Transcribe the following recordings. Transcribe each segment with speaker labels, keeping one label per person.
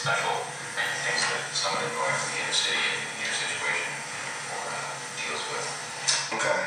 Speaker 1: special and things that someone going from the inner city in your situation or uh, deals with.
Speaker 2: Okay.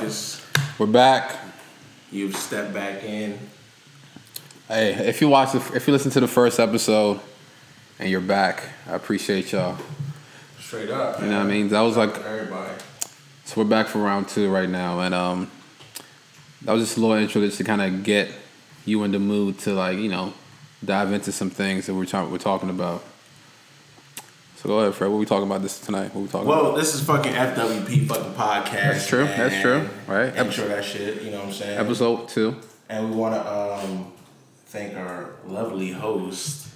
Speaker 3: Motherfuckers.
Speaker 4: We're back.
Speaker 3: You've stepped back in.
Speaker 4: Hey, if you watch, the, if you listen to the first episode, and you're back, I appreciate y'all.
Speaker 3: Straight up.
Speaker 4: You know what I mean? That was like
Speaker 3: everybody.
Speaker 4: So we're back for round two right now, and um, that was just a little intro just to kind of get you in the mood to like you know dive into some things that we're talking we're talking about. So go ahead, Fred. What we talking about this tonight? What we talking
Speaker 3: Well,
Speaker 4: about?
Speaker 3: Well, this is fucking FWP fucking podcast.
Speaker 4: That's true, that's true, right.
Speaker 3: Intro
Speaker 4: Episode-
Speaker 3: that shit. You know what I'm saying?
Speaker 4: Episode two.
Speaker 3: And we want to um, thank our lovely host,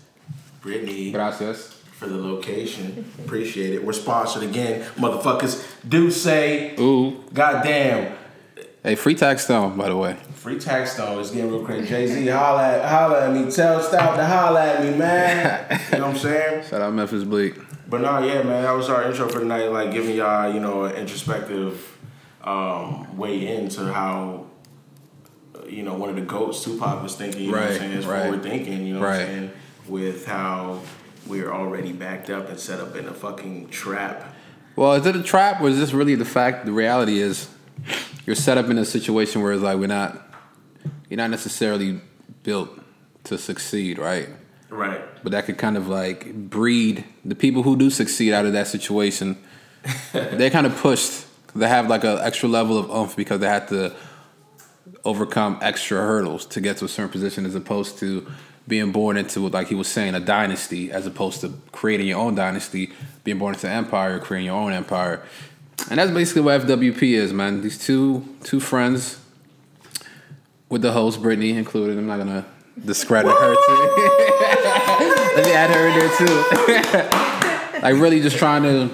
Speaker 3: Brittany,
Speaker 4: Gracias.
Speaker 3: for the location. Appreciate it. We're sponsored again, motherfuckers. Do say,
Speaker 4: ooh,
Speaker 3: goddamn.
Speaker 4: Hey, free Taxstone, by the way.
Speaker 3: Free Taxstone is getting real crazy. Jay Z, holla at, holla at me. Tell Stout to holla at me, man. you know what I'm saying?
Speaker 4: Shout out Memphis Bleek.
Speaker 3: But no, yeah, man, that was our intro for tonight. Like giving y'all, you know, an introspective um, way into how, you know, one of the goats, Tupac, was thinking. You know what
Speaker 4: Right,
Speaker 3: I'm saying? It's
Speaker 4: right.
Speaker 3: forward thinking. You know what
Speaker 4: Right.
Speaker 3: I'm saying? With how we're already backed up and set up in a fucking trap.
Speaker 4: Well, is it a trap or is this really the fact? The reality is, you're set up in a situation where it's like we're not, you're not necessarily built to succeed, right?
Speaker 3: Right.
Speaker 4: But that could kind of like breed the people who do succeed out of that situation. they're kind of pushed. They have like an extra level of oomph because they had to overcome extra hurdles to get to a certain position, as opposed to being born into like he was saying a dynasty, as opposed to creating your own dynasty, being born into an empire, creating your own empire. And that's basically what FWP is, man. These two two friends with the host Brittany included. I'm not gonna discredit her too. Let me add her in there too. like really just trying to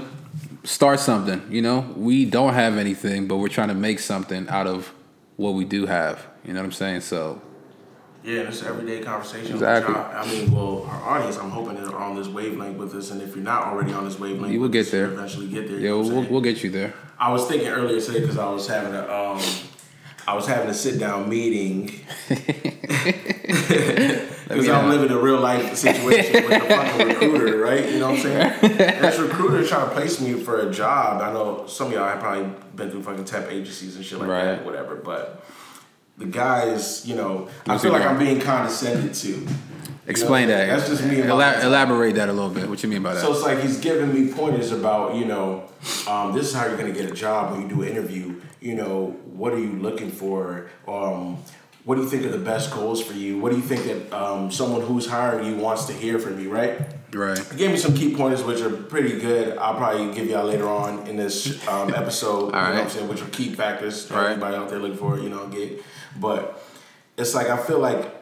Speaker 4: start something. You know, we don't have anything, but we're trying to make something out of what we do have. You know what I'm saying? So
Speaker 3: Yeah, it's an everyday conversation.
Speaker 4: Exactly.
Speaker 3: I, I mean, well, our audience, I'm hoping is on this wavelength with us, and if you're not already on this wavelength,
Speaker 4: You will get
Speaker 3: us,
Speaker 4: there.
Speaker 3: Eventually get there.
Speaker 4: yeah,
Speaker 3: know what I'm
Speaker 4: we'll, we'll get you there.
Speaker 3: I was thinking earlier today because I was having a um, I was having a sit down meeting because I'm living a real life situation with a fucking recruiter, right? You know what I'm saying? This recruiter trying to place me for a job. I know some of y'all have probably been through fucking temp agencies and shit like
Speaker 4: Right.
Speaker 3: that, whatever. But the guys, you know, I feel like? I'm being condescended to. You
Speaker 4: Explain
Speaker 3: know,
Speaker 4: that.
Speaker 3: That's just me.
Speaker 4: Elab- elaborate that a little bit. What you mean by that?
Speaker 3: So it's like he's giving me pointers about, you know, um, this is how you're gonna get a job when you do an interview. You know, what are you looking for? Um, what do you think are the best goals for you? What do you think that um, someone who's hiring you wants to hear from you, right?
Speaker 4: Right.
Speaker 3: He gave me some key pointers, which are pretty good. I'll probably give y'all later on in this um, episode. you know what I'm saying? Which are key factors that
Speaker 4: All right.
Speaker 3: everybody out there looking for, you know, get. But it's like I feel like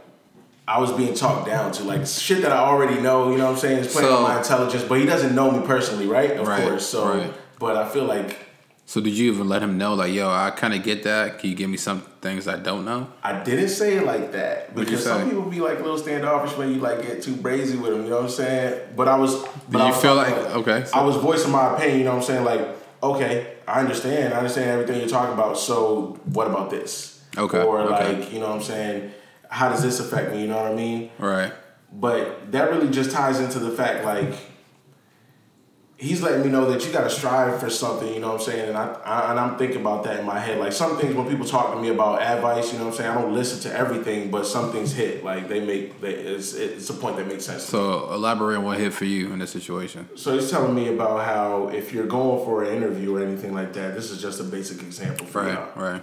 Speaker 3: I was being talked down to, like shit that I already know. You know what I'm saying? It's playing
Speaker 4: So-
Speaker 3: on my intelligence, but he doesn't know me personally, right? Of
Speaker 4: Right,
Speaker 3: course. So,
Speaker 4: right.
Speaker 3: but I feel like
Speaker 4: So did you even let him know, like, yo, I kind of get that. Can you give me some things I don't know?
Speaker 3: I didn't say it like that because some people be like a little standoffish when you like get too brazy with them. You know what I'm saying? But I was. But
Speaker 4: you
Speaker 3: was
Speaker 4: feel like- okay, so-
Speaker 3: I was voicing my opinion. You know what I'm saying? Like, okay, I understand. I understand everything you're talking about. So what about this?
Speaker 4: Okay,
Speaker 3: Or
Speaker 4: okay.
Speaker 3: like, you know what I'm saying? How does this affect me? You know what I mean?
Speaker 4: Right.
Speaker 3: But that really just ties into the fact like he's letting me know that you got to strive for something. You know what I'm saying? And I, I and I'm thinking about that in my head. Like some things when people talk to me about advice, you know what I'm saying? I don't listen to everything, but some things hit. Like they make they, it's it's a point that makes sense.
Speaker 4: So elaborate on what hit for you in this situation.
Speaker 3: So he's telling me about how if you're going for an interview or anything like that, this is just a basic example for y'all.
Speaker 4: Right. Right.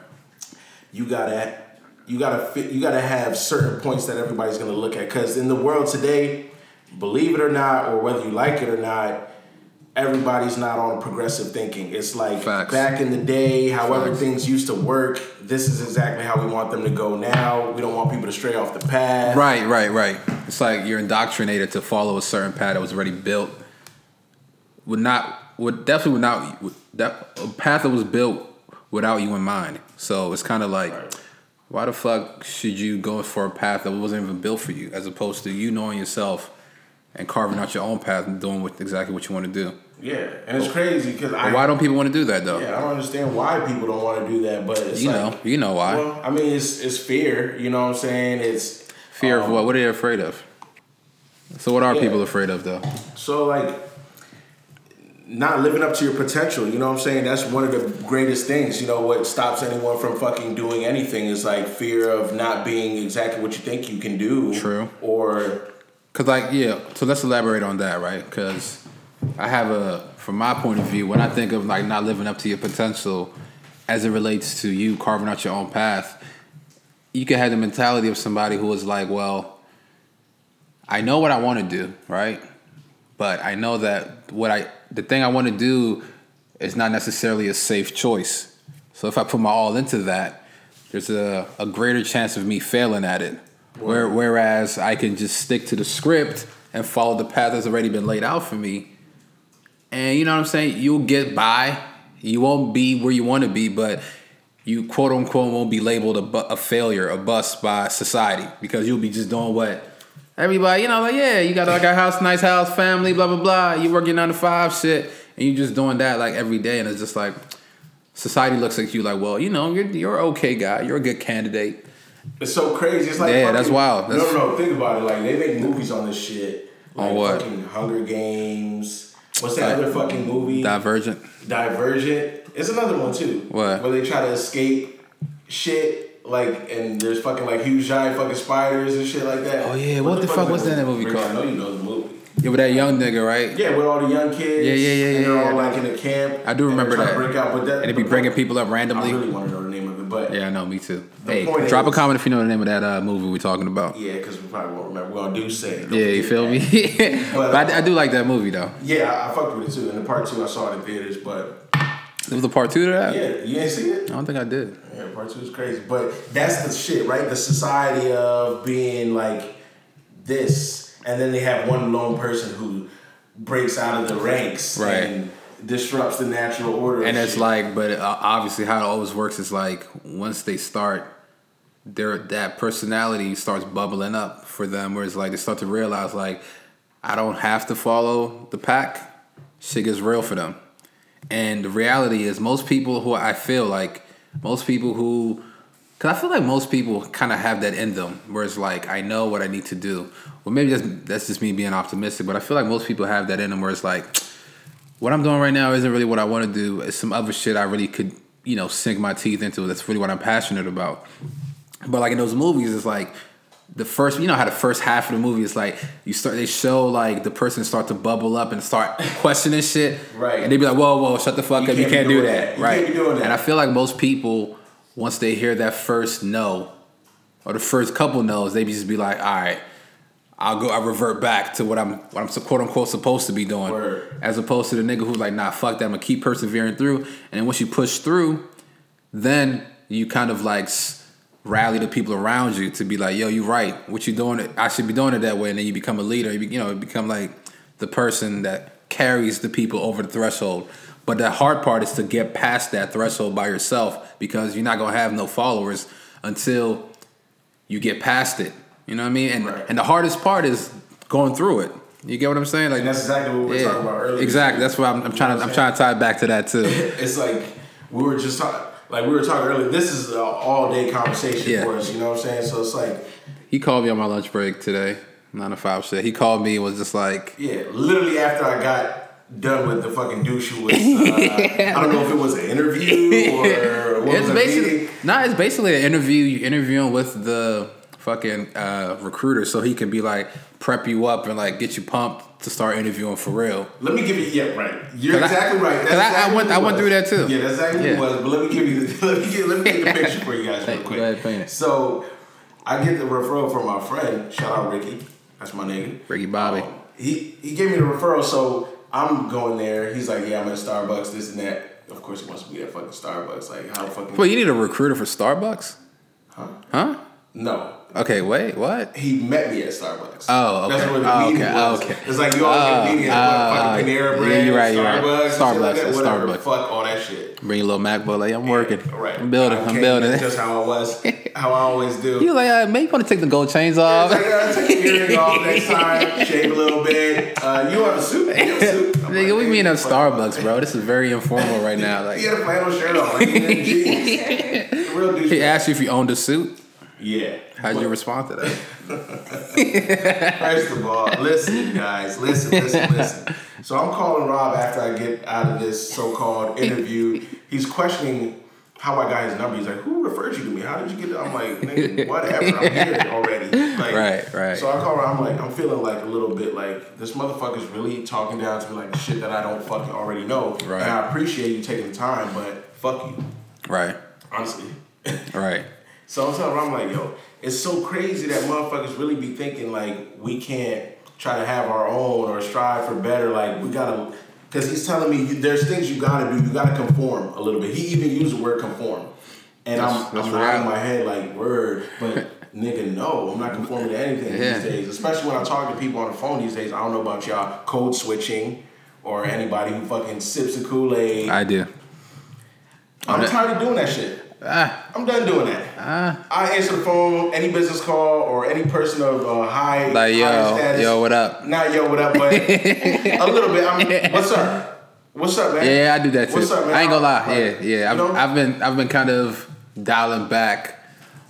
Speaker 3: you gotta you gotta fit you gotta have certain points that everybody's gonna look at because in the world today believe it or not or whether you like it or not everybody's not on progressive thinking it's like
Speaker 4: Facts.
Speaker 3: back in the day however
Speaker 4: Facts.
Speaker 3: things used to work this is exactly how we want them to go now we don't want people to stray off the path
Speaker 4: Right. Right. Right. It's like you're indoctrinated to follow a certain path that was already built. Would not. Would definitely would not. Would, that a path that was built without you in mind. So it's kind of like.
Speaker 3: Right.
Speaker 4: Why the fuck should you go for a path that wasn't even built for you, as opposed to you knowing yourself and carving out your own path and doing what, exactly what you want to do?
Speaker 3: Yeah and it's crazy because I
Speaker 4: why don't people want to do that though?
Speaker 3: yeah I don't understand why people don't want to do that but it's
Speaker 4: you
Speaker 3: like,
Speaker 4: know, you know why.
Speaker 3: well I mean it's it's fear you know what I'm saying it's
Speaker 4: Fear of
Speaker 3: um,
Speaker 4: what? What are they afraid of? So what are
Speaker 3: Yeah.
Speaker 4: people afraid of though?
Speaker 3: So like not living up to your potential, you know what I'm saying? That's one of the greatest things. You know what stops anyone from fucking doing anything is like fear of not being exactly what you think you can do.
Speaker 4: True.
Speaker 3: Or
Speaker 4: Cause like yeah, so let's elaborate on that, right? Cause I have a from my point of view, when I think of like not living up to your potential as it relates to you carving out your own path, you can have the mentality of somebody who is like, well, I know what I want to do, right? But I know that what I the thing I want to do is not necessarily a safe choice. So if I put my all into that, there's a, a greater chance of me failing at it. Where, whereas I can just stick to the script and follow the path that's already been laid out for me. And you know what I'm saying? You'll get by. You won't be where you want to be, but you quote unquote won't be labeled a, bu- a failure, a bust by society because you'll be just doing what everybody, you know, like yeah, you got like a house, nice house, family, blah blah blah. You working nine to five shit, and you're just doing that like every day, and it's just like society looks at you like, well, you know, you're you're okay guy, you're a good candidate.
Speaker 3: it's so crazy. It's like
Speaker 4: Yeah,
Speaker 3: fucking-
Speaker 4: that's wild. That's-
Speaker 3: no, no, no. Think about it. Like they make movies on this shit.
Speaker 4: On
Speaker 3: Like
Speaker 4: what?
Speaker 3: Fucking Hunger Games. What's that other fucking movie?
Speaker 4: Divergent.
Speaker 3: Divergent. It's another one too.
Speaker 4: What?
Speaker 3: Where they try to escape shit, like, and there's fucking like huge giant fucking spiders and shit like that.
Speaker 4: Oh, yeah, what the fuck was that movie called?
Speaker 3: I know you know the movie.
Speaker 4: Yeah, with that young nigga, right?
Speaker 3: Yeah, with all the young kids.
Speaker 4: Yeah, yeah, yeah,
Speaker 3: And they're
Speaker 4: yeah,
Speaker 3: all
Speaker 4: yeah.
Speaker 3: like in a camp.
Speaker 4: I do remember that.
Speaker 3: Break out, but that
Speaker 4: And they be
Speaker 3: the
Speaker 4: bringing people up
Speaker 3: I
Speaker 4: randomly.
Speaker 3: really want to know the it, but
Speaker 4: Yeah, I know, me too. Hey, drop a comment if you know the name of that uh, movie we're talking about.
Speaker 3: yeah, because we probably won't remember. We're gonna do say. Don't
Speaker 4: Yeah, you feel me?
Speaker 3: But,
Speaker 4: but I, I do like that movie though.
Speaker 3: Yeah, I, I fucked with it too. And the part two, I saw it in theaters, but
Speaker 4: There was a part two to that.
Speaker 3: yeah, you ain't see it.
Speaker 4: I don't think I did.
Speaker 3: Yeah, part two is crazy. But that's the shit, right? The society of being like this, and then they have one lone person who breaks out of the ranks
Speaker 4: Right.
Speaker 3: and disrupts the natural order.
Speaker 4: And it's
Speaker 3: shit.
Speaker 4: like, but uh, obviously, how it always works is like once they start, their that personality starts bubbling up for them. Where it's like they start to realize, like, I don't have to follow the pack. Shit gets real for them. And the reality is, most people who I feel like, most people who, because I feel like most people kind of have that in them, where it's like, I know what I need to do. Well, maybe that's, that's just me being optimistic, but I feel like most people have that in them, where it's like, what I'm doing right now isn't really what I want to do. It's some other shit I really could, you know, sink my teeth into. That's really what I'm passionate about. But like in those movies, it's like the first, you know, how the first half of the movie is like you start, they show like the person start to bubble up and start questioning shit,
Speaker 3: Right.
Speaker 4: And they be like, "Whoa, whoa, shut the fuck
Speaker 3: You
Speaker 4: up! You
Speaker 3: can't
Speaker 4: do that,
Speaker 3: that. You
Speaker 4: right?"
Speaker 3: can't be doing that.
Speaker 4: And I feel like most people, once they hear that first no, or the first couple no's, they just be like, all right, I'll go, I'll revert back to what I'm, what I'm quote unquote supposed to be doing,
Speaker 3: Word.
Speaker 4: as opposed to the nigga who's like, nah, fuck that, I'm gonna keep persevering through, and then once you push through, then you kind of like rally the people around you to be like, yo, you right, what you doing? It, I should be doing it that way, and then you become a leader. You, be, you know, you become like the person that carries the people over the threshold. But the hard part is to get past that threshold by yourself because you're not gonna have no followers until you get past it. You know what I mean? And
Speaker 3: Right.
Speaker 4: and the hardest part is going through it. You get what I'm saying? Like
Speaker 3: And that's exactly what we were talking about earlier.
Speaker 4: Exactly. That's why I'm, I'm trying to I'm trying to tie it back to that too.
Speaker 3: it's like we were just talking, like we were talking earlier. This is an all day conversation
Speaker 4: Yeah.
Speaker 3: for us. You know what I'm saying? So it's like,
Speaker 4: He called me on my lunch break today, nine to five shit. He called me and was just like,
Speaker 3: yeah, literally after I got done with the fucking douche was, uh, I don't know if it was an interview or what
Speaker 4: it's
Speaker 3: was
Speaker 4: basically
Speaker 3: meeting.
Speaker 4: nah, it's basically an interview. You interviewing with the fucking uh, recruiter so he can be like prep you up and like get you pumped to start interviewing for real.
Speaker 3: Let me give you yeah right. You're
Speaker 4: 'Cause I-
Speaker 3: exactly right. That's
Speaker 4: 'cause I- I went- I went through that too.
Speaker 3: Yeah, that's exactly
Speaker 4: Yeah.
Speaker 3: what it was. But let me give you the, let me get, let me get the picture for you guys real
Speaker 4: Go
Speaker 3: quick.
Speaker 4: ahead.
Speaker 3: So I get the referral from my friend. Shout out Ricky. That's my nigga.
Speaker 4: Ricky Bobby.
Speaker 3: Um, he he gave me the referral, so I'm going there. He's like, yeah, I'm at Starbucks, this and that. Of course, he wants to be at fucking Starbucks. Like, how fucking?
Speaker 4: Well, you need a recruiter for Starbucks,
Speaker 3: Huh?
Speaker 4: huh?
Speaker 3: No,
Speaker 4: Okay, wait, what?
Speaker 3: he met me at Starbucks.
Speaker 4: Oh,
Speaker 3: That's
Speaker 4: okay.
Speaker 3: where the
Speaker 4: Oh,
Speaker 3: meeting
Speaker 4: okay.
Speaker 3: was.
Speaker 4: Oh, okay.
Speaker 3: It's like you always
Speaker 4: Oh,
Speaker 3: get a meeting at
Speaker 4: oh,
Speaker 3: what, fucking
Speaker 4: oh,
Speaker 3: Panera
Speaker 4: yeah,
Speaker 3: Bread,
Speaker 4: you're right, you're right.
Speaker 3: Starbucks,
Speaker 4: Starbucks,
Speaker 3: like whatever.
Speaker 4: Starbucks.
Speaker 3: Fuck all that shit.
Speaker 4: Bring your little MacBook. Like I'm working.
Speaker 3: Right.
Speaker 4: I'm building. I'm building.
Speaker 3: in Just how I was, how I always do.
Speaker 4: You like, uh, maybe you want to take the gold chains off.
Speaker 3: like, uh, take your earring off next time, shave a little bit. Uh, you have a suit? You have a suit?
Speaker 4: Nigga,
Speaker 3: like,
Speaker 4: we
Speaker 3: "Hey,
Speaker 4: mean at. Starbucks, bro. This is very informal right now. Like,
Speaker 3: He had a flannel shirt on. Like, he. Real
Speaker 4: he asked you if you owned a suit.
Speaker 3: Yeah.
Speaker 4: How'd you respond to that?
Speaker 3: First of all, listen, guys, listen, listen, listen. So I'm calling Rob after I get out of this so-called interview. He's questioning how I got his number. He's like, "Who referred you to me? How did you get?" It? I'm like, Nigga, "Whatever. I'm here already." Like,
Speaker 4: Right, right.
Speaker 3: So I call Rob. I'm like, I'm feeling like a little bit like this motherfucker's really talking down to me like shit that I don't fucking already know.
Speaker 4: Right.
Speaker 3: And I appreciate you taking the time, but fuck you,
Speaker 4: Right,
Speaker 3: honestly.
Speaker 4: right.
Speaker 3: So I'm telling him, I'm like, yo, it's so crazy that motherfuckers really be thinking like we can't try to have our own or strive for better. Like we gotta, because he's telling me you, there's things you gotta do. You gotta conform a little bit. He even used the word conform, and
Speaker 4: That's-
Speaker 3: I'm,
Speaker 4: that's
Speaker 3: I'm nodding my head like word, but nigga, no, I'm not conforming to anything
Speaker 4: Yeah.
Speaker 3: these days. Especially when I talk to people on the phone these days. I don't know about y'all code switching or anybody who fucking sips the Kool Aid.
Speaker 4: I do.
Speaker 3: I'm tired of doing that shit.
Speaker 4: Ah,
Speaker 3: I'm done doing that.
Speaker 4: ah.
Speaker 3: I answer the phone, any business call or any person of uh, high,
Speaker 4: Like, yo,
Speaker 3: status.
Speaker 4: yo, what up?
Speaker 3: Not yo, what up, but a little bit. I'm, what's up? What's up, man?
Speaker 4: Yeah, I do that too.
Speaker 3: What's up, man?
Speaker 4: I ain't gonna lie.
Speaker 3: Like,
Speaker 4: Yeah, yeah. I've,
Speaker 3: you know?
Speaker 4: I've been, I've been kind of dialing back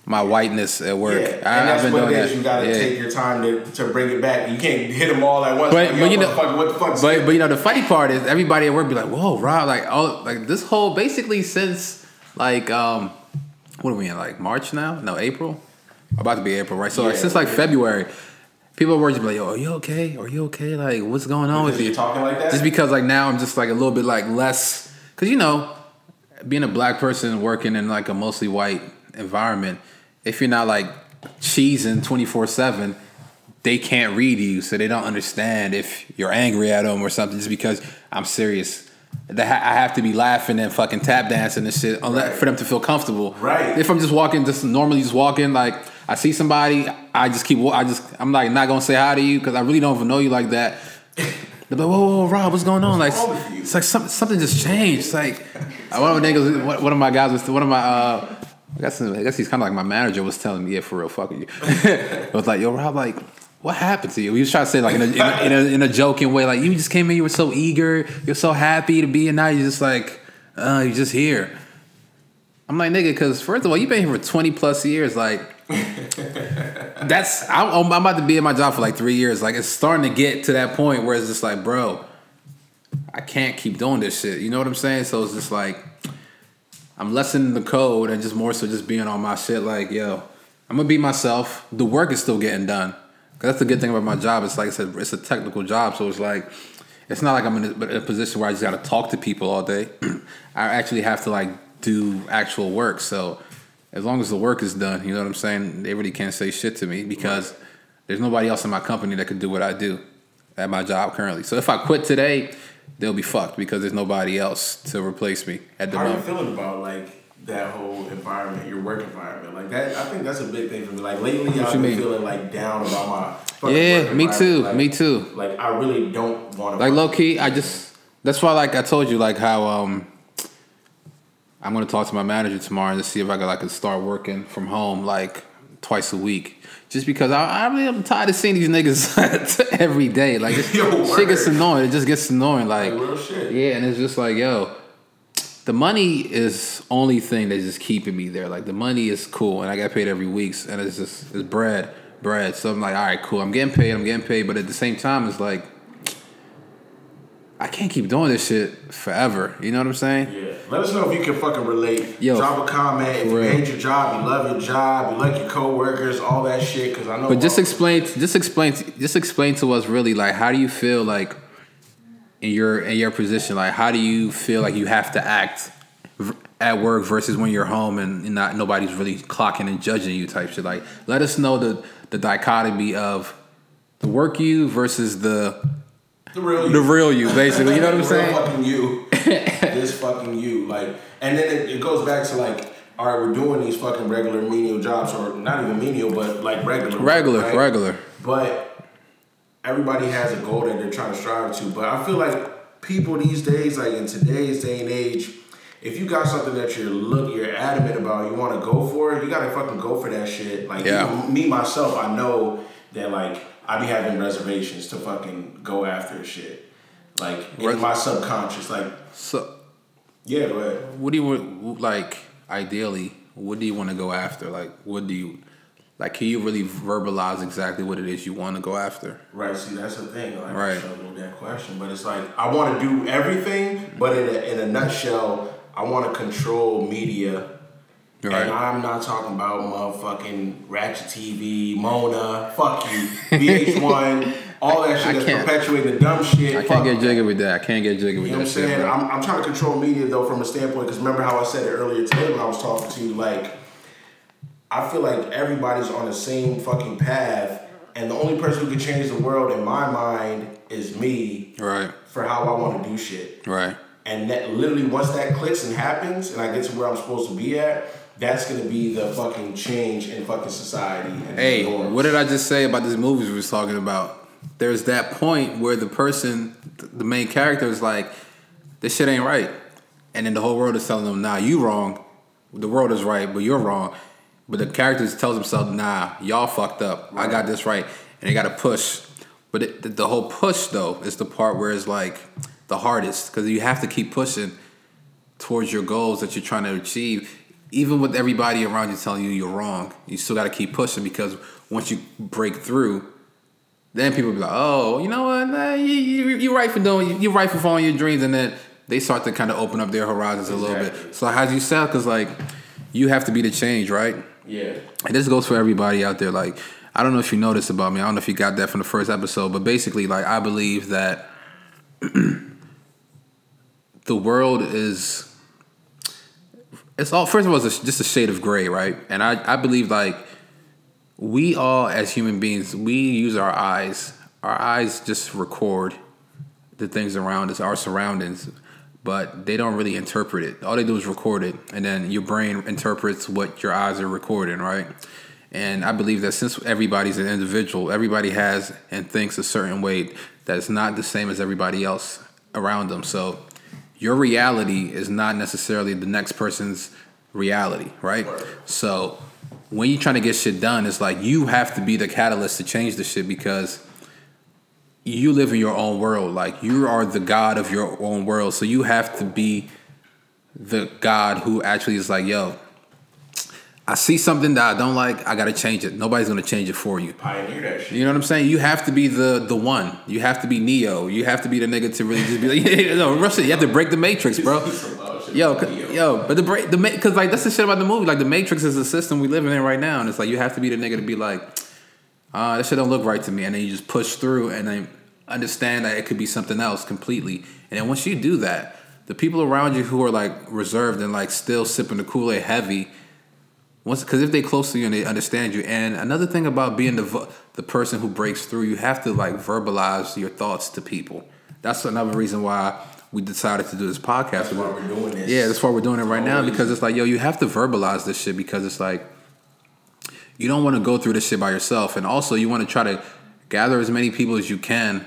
Speaker 4: my whiteness at work.
Speaker 3: Yeah,
Speaker 4: I,
Speaker 3: and that's
Speaker 4: I've been
Speaker 3: what
Speaker 4: doing
Speaker 3: it is.
Speaker 4: that.
Speaker 3: You gotta
Speaker 4: yeah.
Speaker 3: take your time to, to bring it back. You can't hit them all at once.
Speaker 4: But,
Speaker 3: like,
Speaker 4: but you know,
Speaker 3: motherfucker, what the fuck?
Speaker 4: but, but you know, the funny part is everybody at work be like, "Whoa, Rob!" Like, all like this whole basically since like um, what are we in like March now? No, April. About to be April, right? So like since like February, people were just like, "Yo, are you okay? Are you okay? Like, what's going on with
Speaker 3: Because
Speaker 4: you?"
Speaker 3: you're talking like that?
Speaker 4: Just because like now I'm just like a little bit like less, because you know, being a black person working in like a mostly white environment, if you're not like cheesing 24 7 they can't read you so they don't understand if you're angry at them or something just because i'm serious Ha- i have to be laughing and fucking tap dancing and shit
Speaker 3: Right.
Speaker 4: for them to feel comfortable
Speaker 3: Right.
Speaker 4: if i'm just walking just normally just walking like i see somebody i just keep i just i'm like not gonna say hi to you because i really don't even know you like that they're like, whoa, whoa, whoa, Rob, what's going on? Like,
Speaker 3: with you?
Speaker 4: it's like something, something just changed. It's like one of my niggas, one- one of my guys was, one of my, uh, I guess, I guess he's kind of like my manager was telling me, yeah, for real, fuck you. I was like, yo, Rob, like, what happened to you? He was trying to say like in a, in a, in a, in a joking way, like you just came in, you were so eager, you're so happy to be, and now you're just like, uh, you're just here. I'm like, nigga, because first of all, you've been here for 20 plus years. Like, that's, I'm, I'm about to be in my job for like three years. Like, it's starting to get to that point where it's just like, bro, I can't keep doing this shit. You know what I'm saying? So it's just like, I'm lessening the code and just more so just being on my shit. Like, yo, I'm gonna be myself. The work is still getting done. 'Cause that's the good thing about my job. It's like I said, it's a technical job. So it's like, it's not like I'm in a, in a position where I just gotta talk to people all day. I actually have to like do actual work. So as long as the work is done, you know what I'm saying? They really can't say shit to me because there's nobody else in my company that could do what I do at my job currently. So if I quit today, they'll be fucked because there's nobody else to replace me at the
Speaker 3: How are you
Speaker 4: moment.
Speaker 3: feeling about like that whole environment, your work environment? Like that, I think that's a big thing for me. Like lately,
Speaker 4: What
Speaker 3: I've been
Speaker 4: mean?
Speaker 3: feeling like down about my.
Speaker 4: Yeah, me too.
Speaker 3: Like-
Speaker 4: me too.
Speaker 3: Like I really don't want to.
Speaker 4: Like low key, I just that's why like I told you like how um I'm gonna talk to my manager tomorrow and just see if I could like start working from home like twice a week. Just because I, I really am tired of seeing these niggas every day. Like this shit gets annoying. It just gets annoying. Like
Speaker 3: Like, real shit.
Speaker 4: yeah, and it's just like yo, the money is only thing that's just keeping me there. Like the money is cool, and I get paid every week, and it's just it's bread, bread. So I'm like, all right, cool. I'm getting paid. I'm getting paid, but at the same time, it's like I can't keep doing this shit forever. You know what I'm saying?
Speaker 3: Yeah. Let us know if you can fucking relate.
Speaker 4: Yo,
Speaker 3: Drop a comment. If you
Speaker 4: real.
Speaker 3: hate your job, you love your job, you like your coworkers, all that shit. Because I know.
Speaker 4: But just explain, just explain, just explain to us really like how do you feel like in your in your position? Like how do you feel like you have to act at work versus when you're home and not nobody's really clocking and judging you type shit? Like let us know the the dichotomy of the work you versus the
Speaker 3: the real.
Speaker 4: the
Speaker 3: you.
Speaker 4: real you, basically. You know what I'm saying?
Speaker 3: Fucking you. this fucking you. Like, and then it, it goes back to like, all right, we're doing these fucking regular menial jobs, or not even menial, but like regular.
Speaker 4: Regular,
Speaker 3: right?
Speaker 4: regular.
Speaker 3: But everybody has a goal that they're trying to strive to. But I feel like people these days, like in today's day and age, if you got something that you're look you're adamant about, you want to go for it, you gotta fucking go for that shit. Like
Speaker 4: Yeah.
Speaker 3: me myself, I know that like I be having reservations to fucking go after shit. Like in
Speaker 4: Res-
Speaker 3: my subconscious, like
Speaker 4: So
Speaker 3: yeah, go ahead.
Speaker 4: what do you want like ideally what do you want to go after like what do you like can you really verbalize exactly what it is you want to go after
Speaker 3: Right, see that's the thing. Like,
Speaker 4: Right.
Speaker 3: I that question, but it's like I want to do everything, but in a, in a nutshell, I want to control media.
Speaker 4: right
Speaker 3: And I'm not talking about motherfucking Ratchet TV, Mona, fuck you, VH1, all that shit
Speaker 4: I
Speaker 3: that's perpetuating the dumb shit.
Speaker 4: i can't get
Speaker 3: that.
Speaker 4: jiggy with that i can't get jiggy with
Speaker 3: You know what
Speaker 4: that
Speaker 3: I'm saying?
Speaker 4: bro.
Speaker 3: I'm, I'm trying to control media though from a standpoint because remember how I said it earlier today when I was talking to you, like I feel like everybody's on the same fucking path, and the only person who can change the world in my mind is me
Speaker 4: right.
Speaker 3: for how I want to do shit.
Speaker 4: right.
Speaker 3: And that literally once that clicks and happens, and I get to where I'm supposed to be at, that's gonna be the fucking change in fucking society. And
Speaker 4: hey what did i just say about this movies we was talking about? There's that point where the person the main character is like this shit ain't right. And then the whole world is telling them nah you wrong. The world is right but you're wrong but the character tells himself nah y'all fucked up. I got this right. And they gotta push. But it, the, the whole push though is the part where it's like the hardest. Because you have to keep pushing towards your goals that you're trying to achieve. Even with everybody around you telling you you're wrong you still got to keep pushing because once you break through then people be like oh you know what? Nah, you, you, you're right for doing you're right for following your dreams. And then they start to kind of open up their horizons a little bit. So how do you sell? Because like you have to be the change right
Speaker 3: Yeah.
Speaker 4: and this goes for everybody out there. Like, I don't know if you noticed about me. I don't know if you got that from the first episode, but basically, like, I believe that the world is. It's all first of all, it's just a shade of gray, right? And I, I believe like we all as human beings, we use our eyes. Our eyes just record the things around us, our surroundings, but they don't really interpret it. All they do is record it, and then your brain interprets what your eyes are recording, right? And I believe that since everybody's an individual, everybody has and thinks a certain way that's not the same as everybody else around them. So your reality is not necessarily the next person's reality, right? So when you're trying to get shit done, it's like you have to be the catalyst to change the shit because you live in your own world. Like you are the god of your own world. So you have to be the god who actually is like, yo, I see something that I don't like, I gotta change it. Nobody's gonna change it for you.
Speaker 3: Pioneer that shit.
Speaker 4: You know what I'm saying? You have to be the the one. You have to be Neo. You have to be the nigga to really just be like, no, Russia. You have to break the matrix, bro. Yo, yo, but the break the because like that's the shit about the movie. Like the Matrix is the system we living in right now, and it's like you have to be the nigga to be like, uh, that shit don't look right to me, and then you just push through and then understand that it could be something else completely. And then once you do that, the people around you who are like reserved and like still sipping the Kool Aid heavy, once because if they close to you and they understand you, and another thing about being the the person who breaks through, you have to like verbalize your thoughts to people. That's another reason why we decided to do this podcast.
Speaker 3: That's why we're doing this.
Speaker 4: Yeah, that's why we're doing it right now because it's like, yo, you have to verbalize this shit because it's like you don't want to go through this shit by yourself, and also you want to try to gather as many people as you can,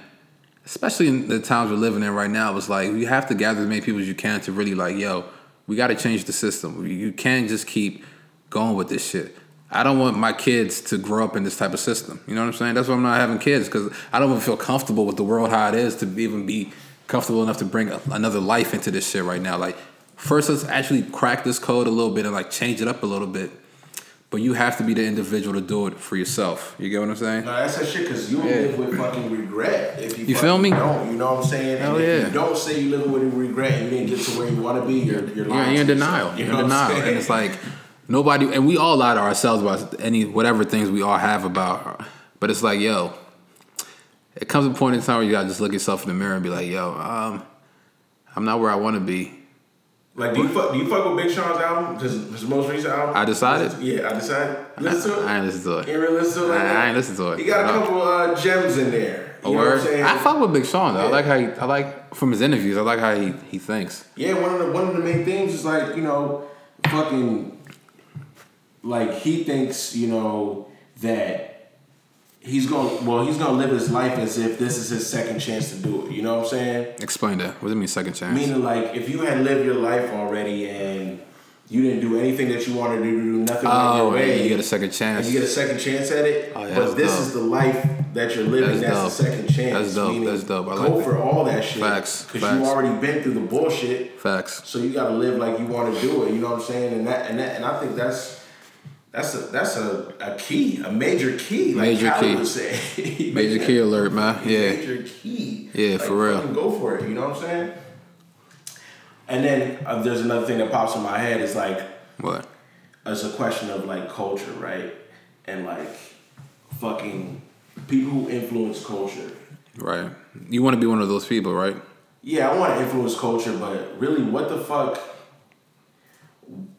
Speaker 4: especially in the times we're living in right now. It's like you have to gather as many people as you can to really like, yo, we got to change the system. You- can't just keep going with this shit. I don't want my kids to grow up in this type of system. You know what I'm saying? That's why I'm not having kids because I don't even feel comfortable with the world how it is to even be comfortable enough to bring another life into this shit right now. Like, first let's actually crack this code a little bit and like change it up a little bit. But you have to be the individual to do it for yourself. You get what I'm saying?
Speaker 3: No, that's that shit because you
Speaker 4: Yeah.
Speaker 3: live with fucking regret if you.
Speaker 4: You feel me?
Speaker 3: Don't you know what I'm saying?
Speaker 4: Hell
Speaker 3: and if
Speaker 4: yeah.
Speaker 3: you don't say you live with regret and you didn't get to where you want to be, you're you're lying.
Speaker 4: you're in denial.
Speaker 3: you
Speaker 4: You're in
Speaker 3: know what I'm
Speaker 4: denial, and it's like nobody, and we all lie to ourselves about any whatever things we all have about. But it's like, yo, it comes a point in time where you gotta just look yourself in the mirror and be like, yo, um, I'm not where I want to be.
Speaker 3: Like, do you fuck? Do you fuck with Big Sean's album? His, his most recent album.
Speaker 4: I decided.
Speaker 3: Yeah, I decided. Listen to it.
Speaker 4: I ain't listen to it.
Speaker 3: You ain't really listen to it. Like
Speaker 4: I- I ain't listen to it.
Speaker 3: He got a couple uh, gems in there.
Speaker 4: A
Speaker 3: You know what
Speaker 4: word.
Speaker 3: I'm saying?
Speaker 4: I fuck with Big Sean though. I like how he, I like from his interviews. I like how he, he thinks.
Speaker 3: Yeah, one of the one of the main things is like you know, fucking, like he thinks you know that he's to well he's gonna live his life as if this is his second chance to do it. You know what I'm saying?
Speaker 4: Explain that. What do you mean second chance?
Speaker 3: Meaning like if you had lived your life already and you didn't do anything that you wanted to do, nothing went
Speaker 4: oh,
Speaker 3: your way,
Speaker 4: you get a second
Speaker 3: and
Speaker 4: chance.
Speaker 3: you get a second chance at it.
Speaker 4: Oh, yeah,
Speaker 3: but this
Speaker 4: dope.
Speaker 3: is the life that you're living.
Speaker 4: That's
Speaker 3: That's, the second chance.
Speaker 4: That's dope.
Speaker 3: Meaning,
Speaker 4: That's dope. I
Speaker 3: go
Speaker 4: like that.
Speaker 3: for all that shit.
Speaker 4: Facts.
Speaker 3: Because you already been through the bullshit.
Speaker 4: Facts.
Speaker 3: So you gotta live like you want to do it. You know what I'm saying? And that and that and I think that's that's a that's a, a key, a major key. Like
Speaker 4: Major
Speaker 3: Khaled
Speaker 4: key.
Speaker 3: would say.
Speaker 4: Major key alert, man. Yeah.
Speaker 3: Major key.
Speaker 4: Yeah,
Speaker 3: Like,
Speaker 4: for real.
Speaker 3: Go for it. You know what I'm saying? And then uh, there's another thing that pops in my head. Is like
Speaker 4: What?
Speaker 3: it's a question of like culture, right? And like fucking people who influence culture.
Speaker 4: Right. You want to be one of those people, right?
Speaker 3: Yeah, I want to influence culture, but really, what the fuck?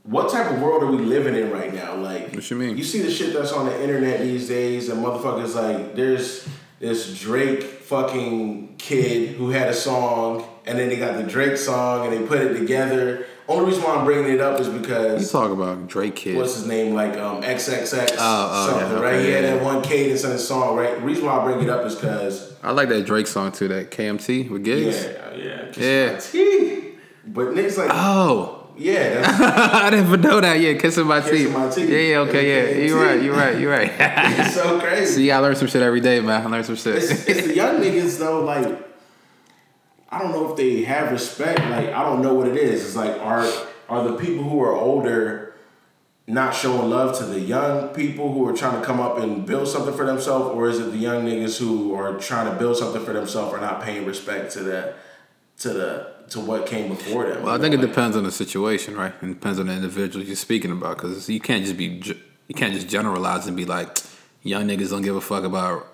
Speaker 3: What type of world are we living in right now? Like,
Speaker 4: What you mean?
Speaker 3: You see the shit that's on the internet these days, and motherfuckers like, there's this Drake fucking kid who had a song, and then they got the Drake song, and they put it together. Only reason why I'm bringing it up is because You
Speaker 4: talk about Drake kid.
Speaker 3: what's his name, like um, XXX
Speaker 4: oh,
Speaker 3: something,
Speaker 4: yeah,
Speaker 3: right?
Speaker 4: okay,
Speaker 3: he had
Speaker 4: yeah,
Speaker 3: that
Speaker 4: yeah.
Speaker 3: one cadence in his song, right? The reason why I bring it up is because
Speaker 4: I like that Drake song too. That KMT with Giggs.
Speaker 3: yeah, yeah,
Speaker 4: Yeah.
Speaker 3: But niggas like,
Speaker 4: Oh,
Speaker 3: yeah,
Speaker 4: I didn't even know that. Yeah, kissing my
Speaker 3: Kissing
Speaker 4: teeth.
Speaker 3: my teeth.
Speaker 4: Yeah, yeah, okay, yeah. You're right. You're right. You're right.
Speaker 3: it's so crazy.
Speaker 4: See, I learn some shit every day, man. I learn some shit.
Speaker 3: it's, it's the young niggas though. Like, I don't know if they have respect. Like, I don't know what it is. It's like are are the people who are older not showing love to the young people who are trying to come up and build something for themselves, or is it the young niggas who are trying to build something for themselves are not paying respect to the to the to what came before them?
Speaker 4: Well, I think
Speaker 3: know,
Speaker 4: it
Speaker 3: like-
Speaker 4: depends on the situation, right? It depends on the individual you're speaking about, because you can't just be you can't just generalize and be like young niggas don't give a fuck about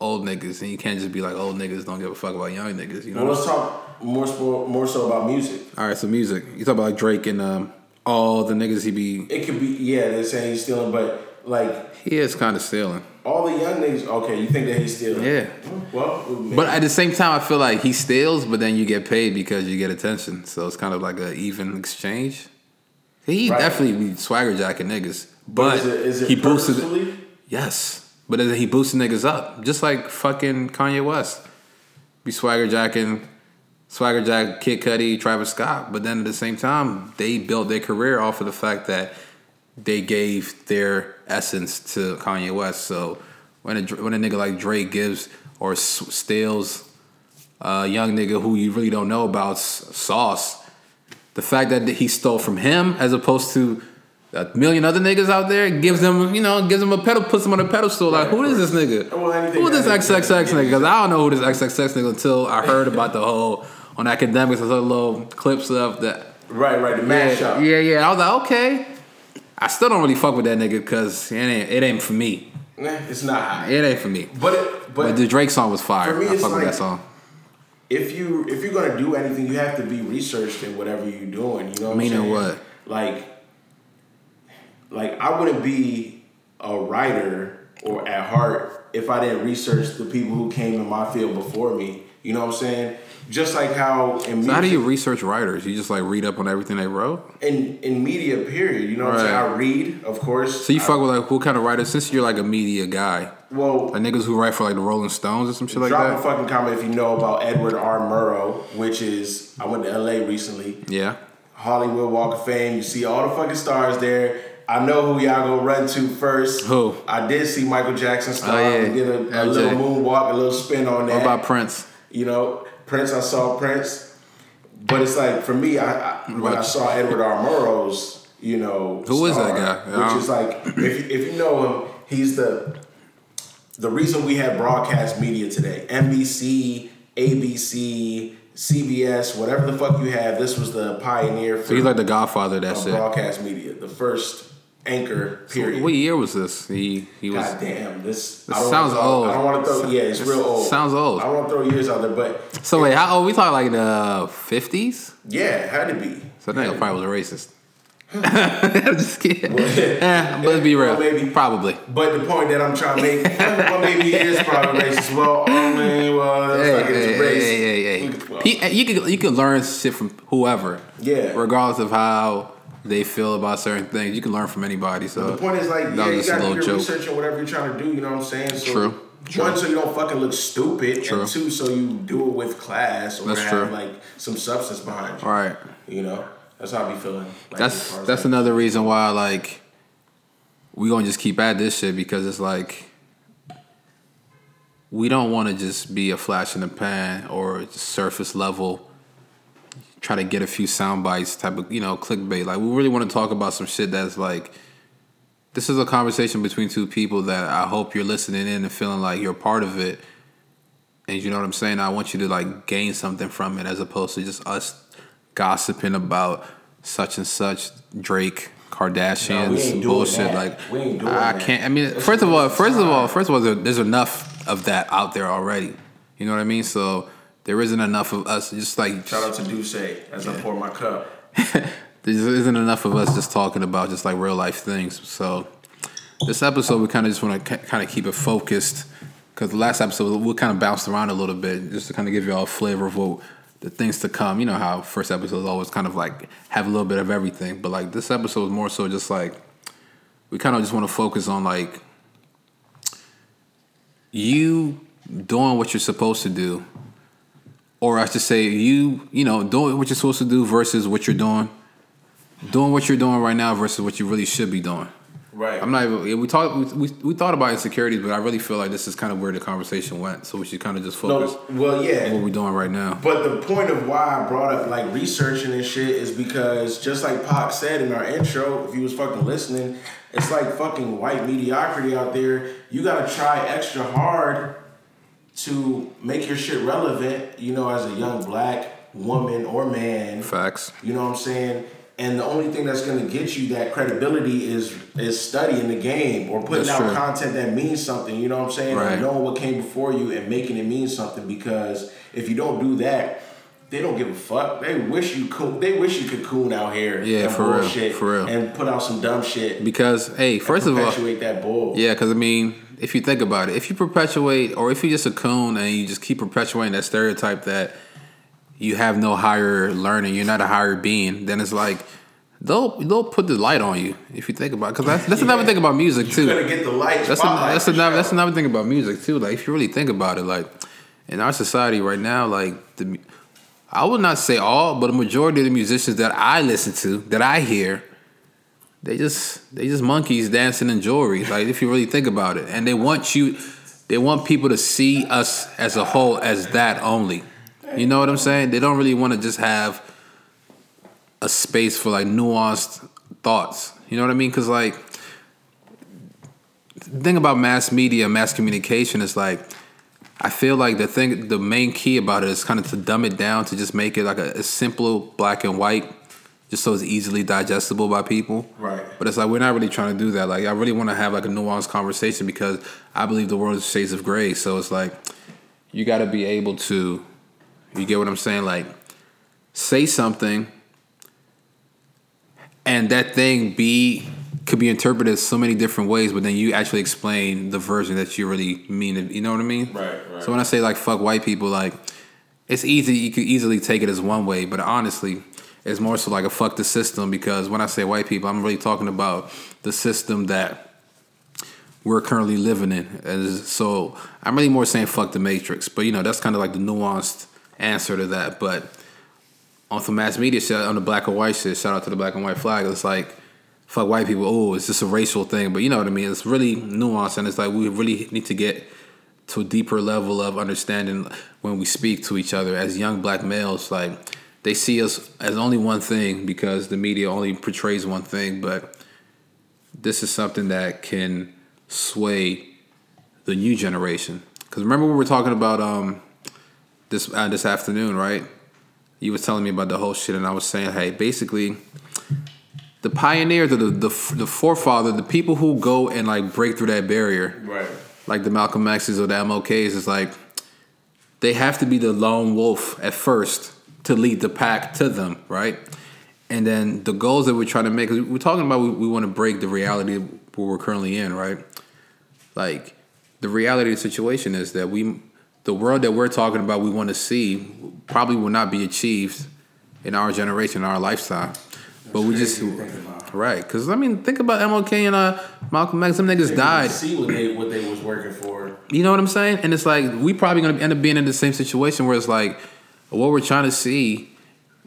Speaker 4: old niggas, and you can't just be like old niggas don't give a fuck about young niggas. You know?
Speaker 3: Well, let's talk more so, more so about music.
Speaker 4: All right, so music. You talk about like Drake and um, all the niggas he be.
Speaker 3: It could be yeah, they're saying he's stealing, but like
Speaker 4: He is kind of stealing,
Speaker 3: all the young niggas. Okay, you think that he's stealing?
Speaker 4: yeah.
Speaker 3: Well,
Speaker 4: But at the same time, I feel like he steals, but then you get paid because you get attention. So it's kind of like an even exchange. He
Speaker 3: Right.
Speaker 4: definitely be swagger jacking niggas, but
Speaker 3: is it, is it
Speaker 4: he boosted. Yes, but then he boosted niggas up, just like fucking Kanye West. Be swagger jacking, swagger jack Kid Cudi, Travis Scott. But then at the same time, they built their career off of the fact that they gave their essence to Kanye West. So when a when a nigga like Drake gives or steals a young nigga who you really don't know about sauce, the fact that he stole from him as opposed to a million other niggas out there gives them, you know, gives them a pedal, puts them on a pedestal. Like, who is this nigga?
Speaker 3: Well,
Speaker 4: Who is this XXX nigga? Because I don't know who this XXX nigga until I heard about the whole on academics. I saw little clips of that.
Speaker 3: Right, right, the mashup.
Speaker 4: yeah, yeah. I was like, okay. I still don't really fuck with that nigga because it ain't, it ain't for me.
Speaker 3: Nah, It's not high.
Speaker 4: It ain't for me.
Speaker 3: But it,
Speaker 4: But
Speaker 3: but
Speaker 4: the Drake song was fire.
Speaker 3: For me,
Speaker 4: I fuck with that song.
Speaker 3: if you if you're gonna do anything, you have to be researched in whatever you're doing. You know what
Speaker 4: Meaning
Speaker 3: I'm saying?
Speaker 4: what?
Speaker 3: Like, like I wouldn't be a writer or at heart if I didn't research the people who came in my field before me. You know what I'm saying? Just like how in
Speaker 4: So how do you research writers? You just like read up on everything they wrote.
Speaker 3: in in media period. You know what I'm saying? I read, of course.
Speaker 4: So you
Speaker 3: I-
Speaker 4: fuck with like what kind of writers? Since you're like a media guy,
Speaker 3: well.
Speaker 4: like niggas who write for like the Rolling Stones or some shit like that.
Speaker 3: drop a fucking comment if you know about Edward R. Murrow, which is I went to LA recently.
Speaker 4: Yeah.
Speaker 3: Hollywood Walk of Fame. You see all the fucking stars there. I know who y'all gonna run to first.
Speaker 4: Who?
Speaker 3: I did see Michael Jackson star.
Speaker 4: Oh, yeah.
Speaker 3: Did a, a little moonwalk, a little spin on that.
Speaker 4: What about Prince?
Speaker 3: You know, Prince. I saw Prince, but it's like for me, I, I when I saw Edward R. Murrow's, you know,
Speaker 4: Who is that guy?
Speaker 3: Which is like, if you, if you know him, he's the the reason we have broadcast media today. NBC, ABC, CBS, whatever the fuck you have. This was the pioneer for
Speaker 4: So he's like the Godfather. of That
Speaker 3: of
Speaker 4: shit.
Speaker 3: broadcast media, the first anchor. Period.
Speaker 4: What year was this? He he was.
Speaker 3: God damn, this,
Speaker 4: This sounds
Speaker 3: throw,
Speaker 4: old.
Speaker 3: I don't want to throw. Yeah, it's
Speaker 4: This
Speaker 3: real old.
Speaker 4: sounds old.
Speaker 3: I don't want to throw years out there, but
Speaker 4: So wait, how old? We talking like the fifties?
Speaker 3: yeah, it had to be.
Speaker 4: So that nigga probably was a racist. I'm just kidding. Eh, but let's be real.
Speaker 3: Well, maybe.
Speaker 4: Probably.
Speaker 3: But the point that I'm trying to make, well, maybe he is probably racist. Well, I mean, well,
Speaker 4: Hey,
Speaker 3: like
Speaker 4: hey,
Speaker 3: it's
Speaker 4: hey,
Speaker 3: race.
Speaker 4: hey, hey, hey.
Speaker 3: Well,
Speaker 4: He- You can you can learn shit from whoever.
Speaker 3: Yeah.
Speaker 4: Regardless of how they feel about certain things, you can learn from anybody. So
Speaker 3: The point is like, yeah, you gotta do your
Speaker 4: joke.
Speaker 3: research or whatever you're trying to do. You know what I'm saying? So,
Speaker 4: True. True.
Speaker 3: One, so you don't fucking look stupid,
Speaker 4: True.
Speaker 3: and two, so you do it with class or
Speaker 4: That's
Speaker 3: have
Speaker 4: true.
Speaker 3: like some substance behind you.
Speaker 4: All right.
Speaker 3: You know, that's how I be feeling. Like,
Speaker 4: That's that's
Speaker 3: like,
Speaker 4: another reason why like we gonna just keep at this shit because it's like we don't want to just be a flash in the pan or surface level try to get a few sound bites type of you know clickbait. Like we really want to talk about some shit that's like this is a conversation between two people that I hope you're listening in and feeling like you're part of it. And you know what I'm saying? I want you to like gain something from it as opposed to just us gossiping about such and such Drake Kardashians
Speaker 3: No, we ain't doing
Speaker 4: bullshit like
Speaker 3: We ain't doing
Speaker 4: I
Speaker 3: that.
Speaker 4: can't I mean first of all first of all first of all there's enough of that out there already. You know what I mean? So there isn't enough of us just like
Speaker 3: Shout out to Duce as I pour my cup.
Speaker 4: there isn't enough of us just talking about just like real life things. So this episode, we kind of just want to kind of keep it focused because the last episode we kind of bounced around a little bit just to kind of give you all a flavor of what the things to come. You know how first episodes always kind of like have a little bit of everything, but like this episode is more so just like we kind of just want to focus on like you doing what you're supposed to do or I should say you, you know, doing what you're supposed to do versus what you're doing, doing what you're doing right now versus what you really should be doing.
Speaker 3: Right.
Speaker 4: I'm not even. We talked. We, we, we thought about insecurities, but I really feel like this is kind of where the conversation went. So we should kind of just focus
Speaker 3: No, well, yeah.
Speaker 4: on what we're doing right now.
Speaker 3: But the point of why I brought up like researching and shit is because just like Pop said in our intro, if you was fucking listening, it's like fucking white mediocrity out there. You gotta try extra hard to make your shit relevant, you know, as a young black woman or man.
Speaker 4: Facts.
Speaker 3: You know what I'm saying? And the only thing that's gonna get you that credibility is is studying the game or putting
Speaker 4: That's
Speaker 3: out
Speaker 4: true.
Speaker 3: content that means something. You know what I'm saying?
Speaker 4: Right.
Speaker 3: Knowing what came before you and making it mean something. Because if you don't do that, they don't give a fuck. They wish you could. They wish you could coon out here.
Speaker 4: Yeah, for real, for real.
Speaker 3: And put out some dumb shit.
Speaker 4: Because hey, first of all,
Speaker 3: that bull.
Speaker 4: Yeah, because I mean, if you think about it, if you perpetuate, or if you're just a coon and you just keep perpetuating that stereotype that you have no higher learning, you're not a higher being, then it's like they'll they'll put the light on you. If you think about, because that's that's another thing about music
Speaker 3: You're gonna
Speaker 4: too.
Speaker 3: get the light.
Speaker 4: That's
Speaker 3: spotlight
Speaker 4: a, that's another that's another thing about music too. Like if you really think about it, like in our society right now, like the I would not say all, but a majority of the musicians that I listen to, that I hear, they just they just monkeys dancing in jewelry. Like if you really think about it, and they want you, they want people to see us as a whole as that only. You know what I'm saying? They don't really want to just have a space for like nuanced thoughts. You know what I mean? Because like the thing about mass media, mass communication is like I feel like the thing, the main key about it is kind of to dumb it down to just make it like a, a simple black and white, just so it's easily digestible by people.
Speaker 3: Right.
Speaker 4: But it's like we're not really trying to do that. Like I really want to have like a nuanced conversation because I believe the world is shades of gray. So it's like you got to be able to, you get what I'm saying? Like say something, and that thing be could be interpreted so many different ways, but then you actually explain the version that you really mean. You know what I mean?
Speaker 3: Right, right.
Speaker 4: So when I say like fuck white people, like it's easy. You could easily take it as one way, but honestly, it's more so like a fuck the system because when I say white people, I'm really talking about the system that we're currently living in. As, so I'm really more saying fuck the matrix, but you know that's kind of like the nuanced answer to that. But on the mass media shit, on the black and white shit, shout out to the black and white flag. It's like fuck white people. Oh, it's just a racial thing, but you know what I mean. It's really nuanced, and it's like we really need to get to a deeper level of understanding when we speak to each other as young black males. Like they see us as only one thing because the media only portrays one thing, but this is something that can sway the new generation. Because remember we were talking about um this uh, this afternoon, right? You was telling me about the whole shit, and I was saying, hey, basically, the pioneers, or the the the forefather, the people who go and like break through that barrier,
Speaker 3: Right.
Speaker 4: like the Malcolm X's or the MLKs, is like they have to be the lone wolf at first to lead the pack to them, right? And then the goals that we're trying to make, we're talking about we, we want to break the reality of where we're currently in, right? Like the reality of the situation is that we, the world that we're talking about, we want to see, probably will not be achieved in our generation, in our lifestyle. but we just,
Speaker 3: crazy to think about.
Speaker 4: right? Because I mean, think about MLK and uh, Malcolm X. Them niggas died.
Speaker 3: See what they what they was working for.
Speaker 4: You know what I'm saying? And it's like we probably gonna end up being in the same situation where it's like what we're trying to see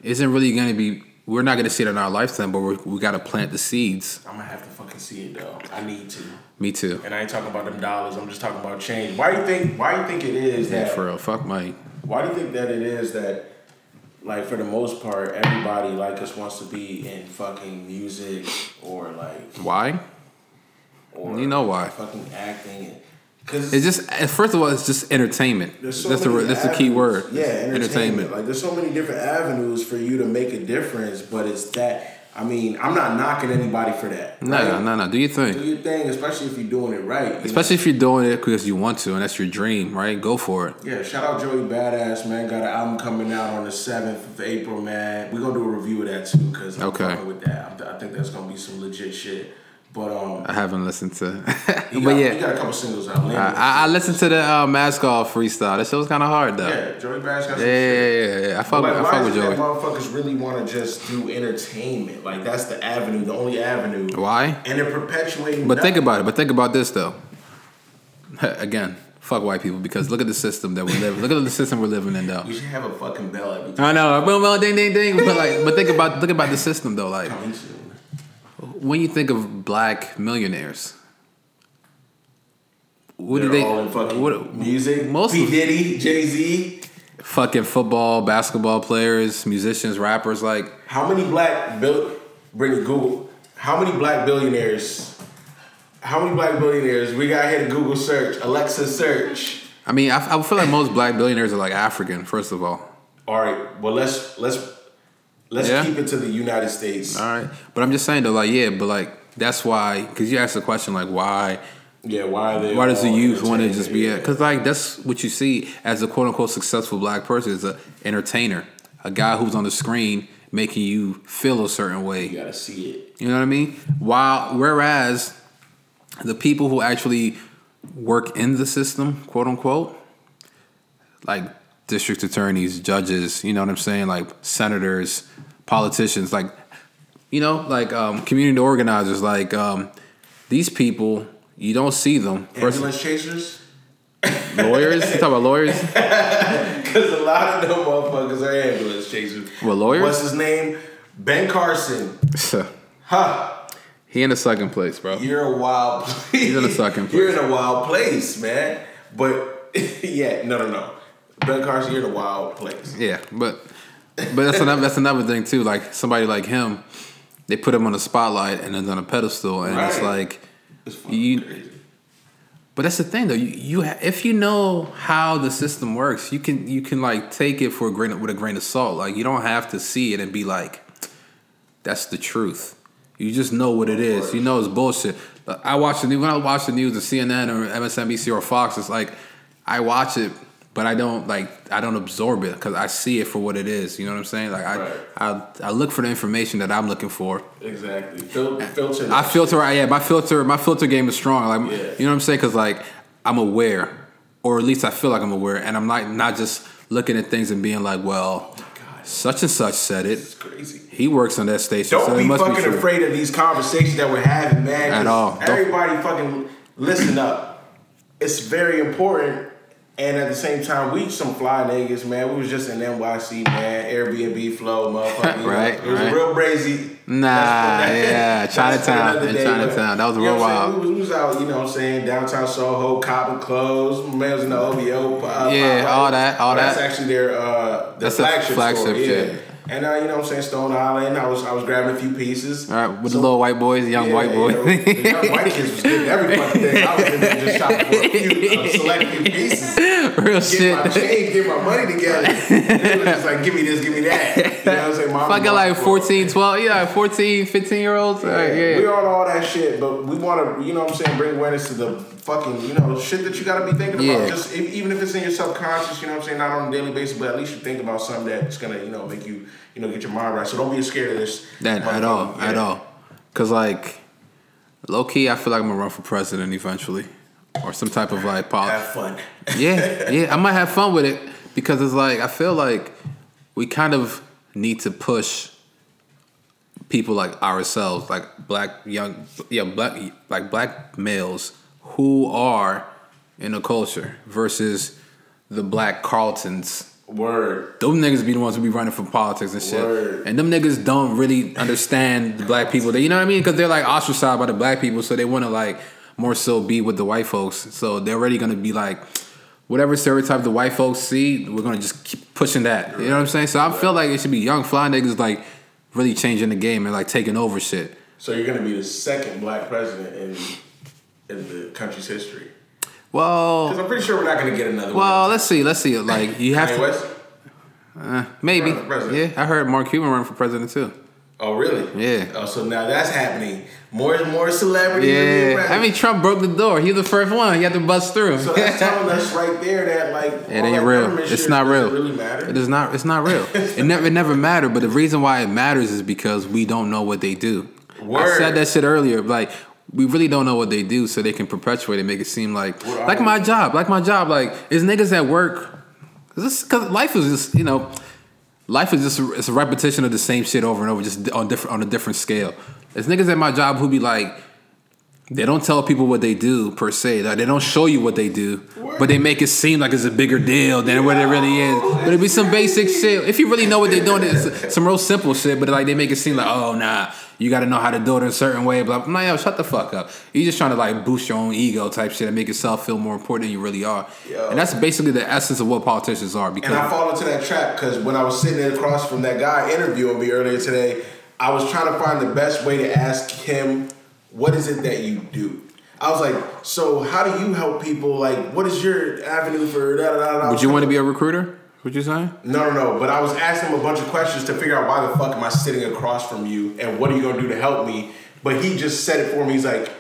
Speaker 4: isn't really gonna be. We're not gonna see it in our lifetime, but we're, we gotta plant the seeds.
Speaker 3: I'm gonna have to fucking see it though. I need to.
Speaker 4: Me too.
Speaker 3: And I ain't talking about them dollars. I'm just talking about change. Why do you think? Why do you think it is
Speaker 4: Yeah,
Speaker 3: that?
Speaker 4: for real. Fuck Mike.
Speaker 3: Why do you think that it is that, like, for the most part, everybody like us wants to be in fucking music or like,
Speaker 4: Why?
Speaker 3: or
Speaker 4: You know why.
Speaker 3: Fucking acting. Because
Speaker 4: It's just first of all, it's just entertainment.
Speaker 3: So
Speaker 4: that's the that's the key word.
Speaker 3: Yeah, entertainment.
Speaker 4: entertainment.
Speaker 3: Like there's so many different avenues for you to make a difference, but it's that. I mean, I'm not knocking anybody for that.
Speaker 4: No,
Speaker 3: right?
Speaker 4: no, no, no. Do your thing.
Speaker 3: Do your thing, especially if you're doing it right.
Speaker 4: Especially if you're doing it because you want to and that's your dream, right? Go for it.
Speaker 3: yeah. Shout out Joey Badass, man. Got an album coming out on the seventh of April, man. We're gonna do a review of that too, cause I'm
Speaker 4: Okay.
Speaker 3: with that. I think that's gonna be some legit shit. But um,
Speaker 4: I haven't listened to, but
Speaker 3: got,
Speaker 4: yeah,
Speaker 3: he got a couple singles out.
Speaker 4: I, I, I listened to the uh, mask off freestyle. That shit was kind of hard though.
Speaker 3: Yeah, Joey Badass got some
Speaker 4: Yeah,
Speaker 3: shit.
Speaker 4: yeah, yeah, yeah. I fuck,
Speaker 3: Like,
Speaker 4: with, I fuck with Joey.
Speaker 3: motherfuckers really want to just do entertainment? Like that's the avenue, the only avenue.
Speaker 4: Why?
Speaker 3: And they're perpetuating.
Speaker 4: But think about it. But think about this though. Again, fuck white people because look at the system that we live. Look at the system we're living in though.
Speaker 3: We should have a fucking bell every time.
Speaker 4: I know, boom, boom, ding, ding, ding. But like, but think about think about the system though. Like. When you think of black millionaires, what
Speaker 3: They're
Speaker 4: do they?
Speaker 3: all in fucking
Speaker 4: what,
Speaker 3: music.
Speaker 4: most
Speaker 3: P
Speaker 4: of-
Speaker 3: Diddy, Jay Z.
Speaker 4: fucking football, basketball players, musicians, rappers. Like,
Speaker 3: How many black bill? Bring it Google. How many black billionaires? How many black billionaires we got here to Google search? Alexa search.
Speaker 4: I mean, I, I feel like most black billionaires are like African. First of all,
Speaker 3: All right. Well, let's let's let's
Speaker 4: Yeah.
Speaker 3: keep it to the United States.
Speaker 4: all right. But I'm just saying though, like, yeah, but like that's why because you asked the question like, why?
Speaker 3: Yeah. Why they?
Speaker 4: Why does the youth want to just be? Because like that's what you see as a quote unquote successful black person is a entertainer, a guy who's on the screen making you feel a certain way.
Speaker 3: You gotta see it.
Speaker 4: You know what I mean? While whereas the people who actually work in the system, quote unquote, like district attorneys, judges, you know what I'm saying, like senators, politicians, like you know, like um, community organizers, like um, these people, you don't see them.
Speaker 3: Ambulance chasers.
Speaker 4: lawyers, you talk about lawyers.
Speaker 3: Because a lot of them motherfuckers are ambulance chasers.
Speaker 4: Well, lawyers?
Speaker 3: What's his name? Ben Carson. Huh.
Speaker 4: he in the second place, bro.
Speaker 3: You're a wild place.
Speaker 4: He's in the second place.
Speaker 3: You're in a wild place, man. But yeah, no, no, no. Ben Carson, you're in a wild place.
Speaker 4: Yeah, but but that's another that's another thing too. Like somebody like him, they put him on a spotlight and then on a pedestal, and it's like,
Speaker 3: It's
Speaker 4: You-
Speaker 3: crazy.
Speaker 4: but that's the thing though. You, you ha- if you know how the system works, you can you can like take it for a grain of, with a grain of salt. Like you don't have to see it and be like, that's the truth. You just know what it is. You know it's bullshit. I watch the news when I watch the news, the CNN or MSNBC or Fox. It's like I watch it but I don't like I don't absorb it because I see it for what it is. You know what I'm saying? Like I
Speaker 3: Right.
Speaker 4: I, I look for the information that I'm looking for.
Speaker 3: Exactly. Fil- filter.
Speaker 4: I filter. Yeah, my filter. My filter game is strong. Like
Speaker 3: Yeah.
Speaker 4: you know what I'm saying? Because like I'm aware, or at least I feel like I'm aware, and I'm not not just looking at things and being like, well, such and such said it.
Speaker 3: It's crazy.
Speaker 4: He works on that station,
Speaker 3: Don't
Speaker 4: so
Speaker 3: be
Speaker 4: must be
Speaker 3: fucking
Speaker 4: true.
Speaker 3: afraid of these conversations that we're having, man.
Speaker 4: At all. Don't-
Speaker 3: Everybody fucking listen up. It's very important. And at the same time, we some fly niggas, man. We was just in NYC, man. Airbnb flow, motherfucker. you know. It was
Speaker 4: right.
Speaker 3: real brazy.
Speaker 4: Nah, yeah, Chinatown, in
Speaker 3: day,
Speaker 4: Chinatown.
Speaker 3: but,
Speaker 4: That was
Speaker 3: you
Speaker 4: real
Speaker 3: know
Speaker 4: wild.
Speaker 3: We was, we was out, you know what I'm saying, downtown Soho, copping clothes. My man was in the OVO. Uh,
Speaker 4: Yeah, all that, all
Speaker 3: that. That's actually their uh, their
Speaker 4: That's the
Speaker 3: flagship,
Speaker 4: flagship
Speaker 3: store. Yeah. And uh, you know what I'm saying, Stone Island. I was I was grabbing a few pieces.
Speaker 4: All right, with
Speaker 3: So-
Speaker 4: the little white boys, young white boys.
Speaker 3: know, the young white kids was getting every fucking thing. I was in there just shopping for a few, a select few pieces.
Speaker 4: real
Speaker 3: Get my
Speaker 4: shit.
Speaker 3: change, get my money together. It was just like, give me this, give me that. You know what I'm saying? Mom,
Speaker 4: Fucking like
Speaker 3: mom.
Speaker 4: 14, 12, yeah, 14, 15 year olds.
Speaker 3: Yeah,
Speaker 4: Alright, yeah.
Speaker 3: We on all that shit, but we want to, you know what I'm saying, bring awareness to the fucking, you know, shit that you got to be thinking
Speaker 4: Yeah.
Speaker 3: about. Just if, even if it's in your subconscious, you know what I'm saying, not on a daily basis, but at least you think about something that's gonna, you know, make you, you know, get your mind right. So don't be scared of this.
Speaker 4: That at all,
Speaker 3: motherfucking-
Speaker 4: at all. Cause like, low key, I feel like I'm gonna run for president eventually, or some type of like pol-
Speaker 3: Have fun.
Speaker 4: Yeah, yeah, I might have fun with it because it's like I feel like we kind of need to push people like ourselves, like black young, yeah, black like black males who are in the culture versus the black Carltons.
Speaker 3: Word.
Speaker 4: Those niggas be the ones who be running for politics and shit.
Speaker 3: Word.
Speaker 4: And them niggas don't really understand the black people. They, you know what I mean? Because they're like ostracized by the black people, so they want to like more so be with the white folks. So they're already gonna be like, whatever stereotype the white folks see, we're gonna just keep pushing that. You know what I'm saying? So I feel like it should be young fly niggas like really changing the game and like taking over shit.
Speaker 3: So you're gonna be the second black president in in the country's history.
Speaker 4: Well,
Speaker 3: Because I'm pretty sure we're not gonna get another
Speaker 4: well,
Speaker 3: one.
Speaker 4: let's see, let's see. Like you have
Speaker 3: Kanye
Speaker 4: to,
Speaker 3: West?
Speaker 4: uh, maybe.
Speaker 3: Run for president.
Speaker 4: Yeah, I heard Mark Cuban run for president too.
Speaker 3: Oh really?
Speaker 4: Yeah.
Speaker 3: Oh, so now that's happening. More and more celebrities.
Speaker 4: Yeah. I mean Trump broke the door. He was the first one. He had to bust through.
Speaker 3: So that's telling us right there that like
Speaker 4: It ain't real. It's not real.
Speaker 3: Really matter.
Speaker 4: It is not. It's not real. it never. It never mattered. But the reason why it matters is because we don't know what they do. I said that shit earlier. Like we really don't know what they do, so they can perpetuate and make it seem like like my job, like my job, like is niggas at work. Because life is just you know, life is just it's a repetition of the same shit over and over, just on different on a different scale. It's niggas at my job who be like. They don't tell people what they do per se. Like, they don't show you what they do, but they make it seem like it's a bigger deal than what it really is. But it'd be some basic shit. If you really know what they're doing, it's some real simple shit. But like they make it seem like, oh nah, you got to know how to do it in a certain way. But I'm like, yo, shut the fuck up. You just trying to like boost your own ego type shit and make yourself feel more important than you really are.
Speaker 3: Yo.
Speaker 4: And that's basically the essence of what politicians are.
Speaker 3: And I fall into that trap because when I was sitting across from that guy interviewing me earlier today, I was trying to find the best way to ask him, "What is it that you do?" I was like, "So how do you help people? Like, what is your avenue for?" Da, da, da, da.
Speaker 4: would you want to be a recruiter? What you saying?
Speaker 3: No, no, no. But I was asking him a bunch of questions to figure out why the fuck am I sitting across from you and what are you gonna do to help me? But he just said it for me. He's like,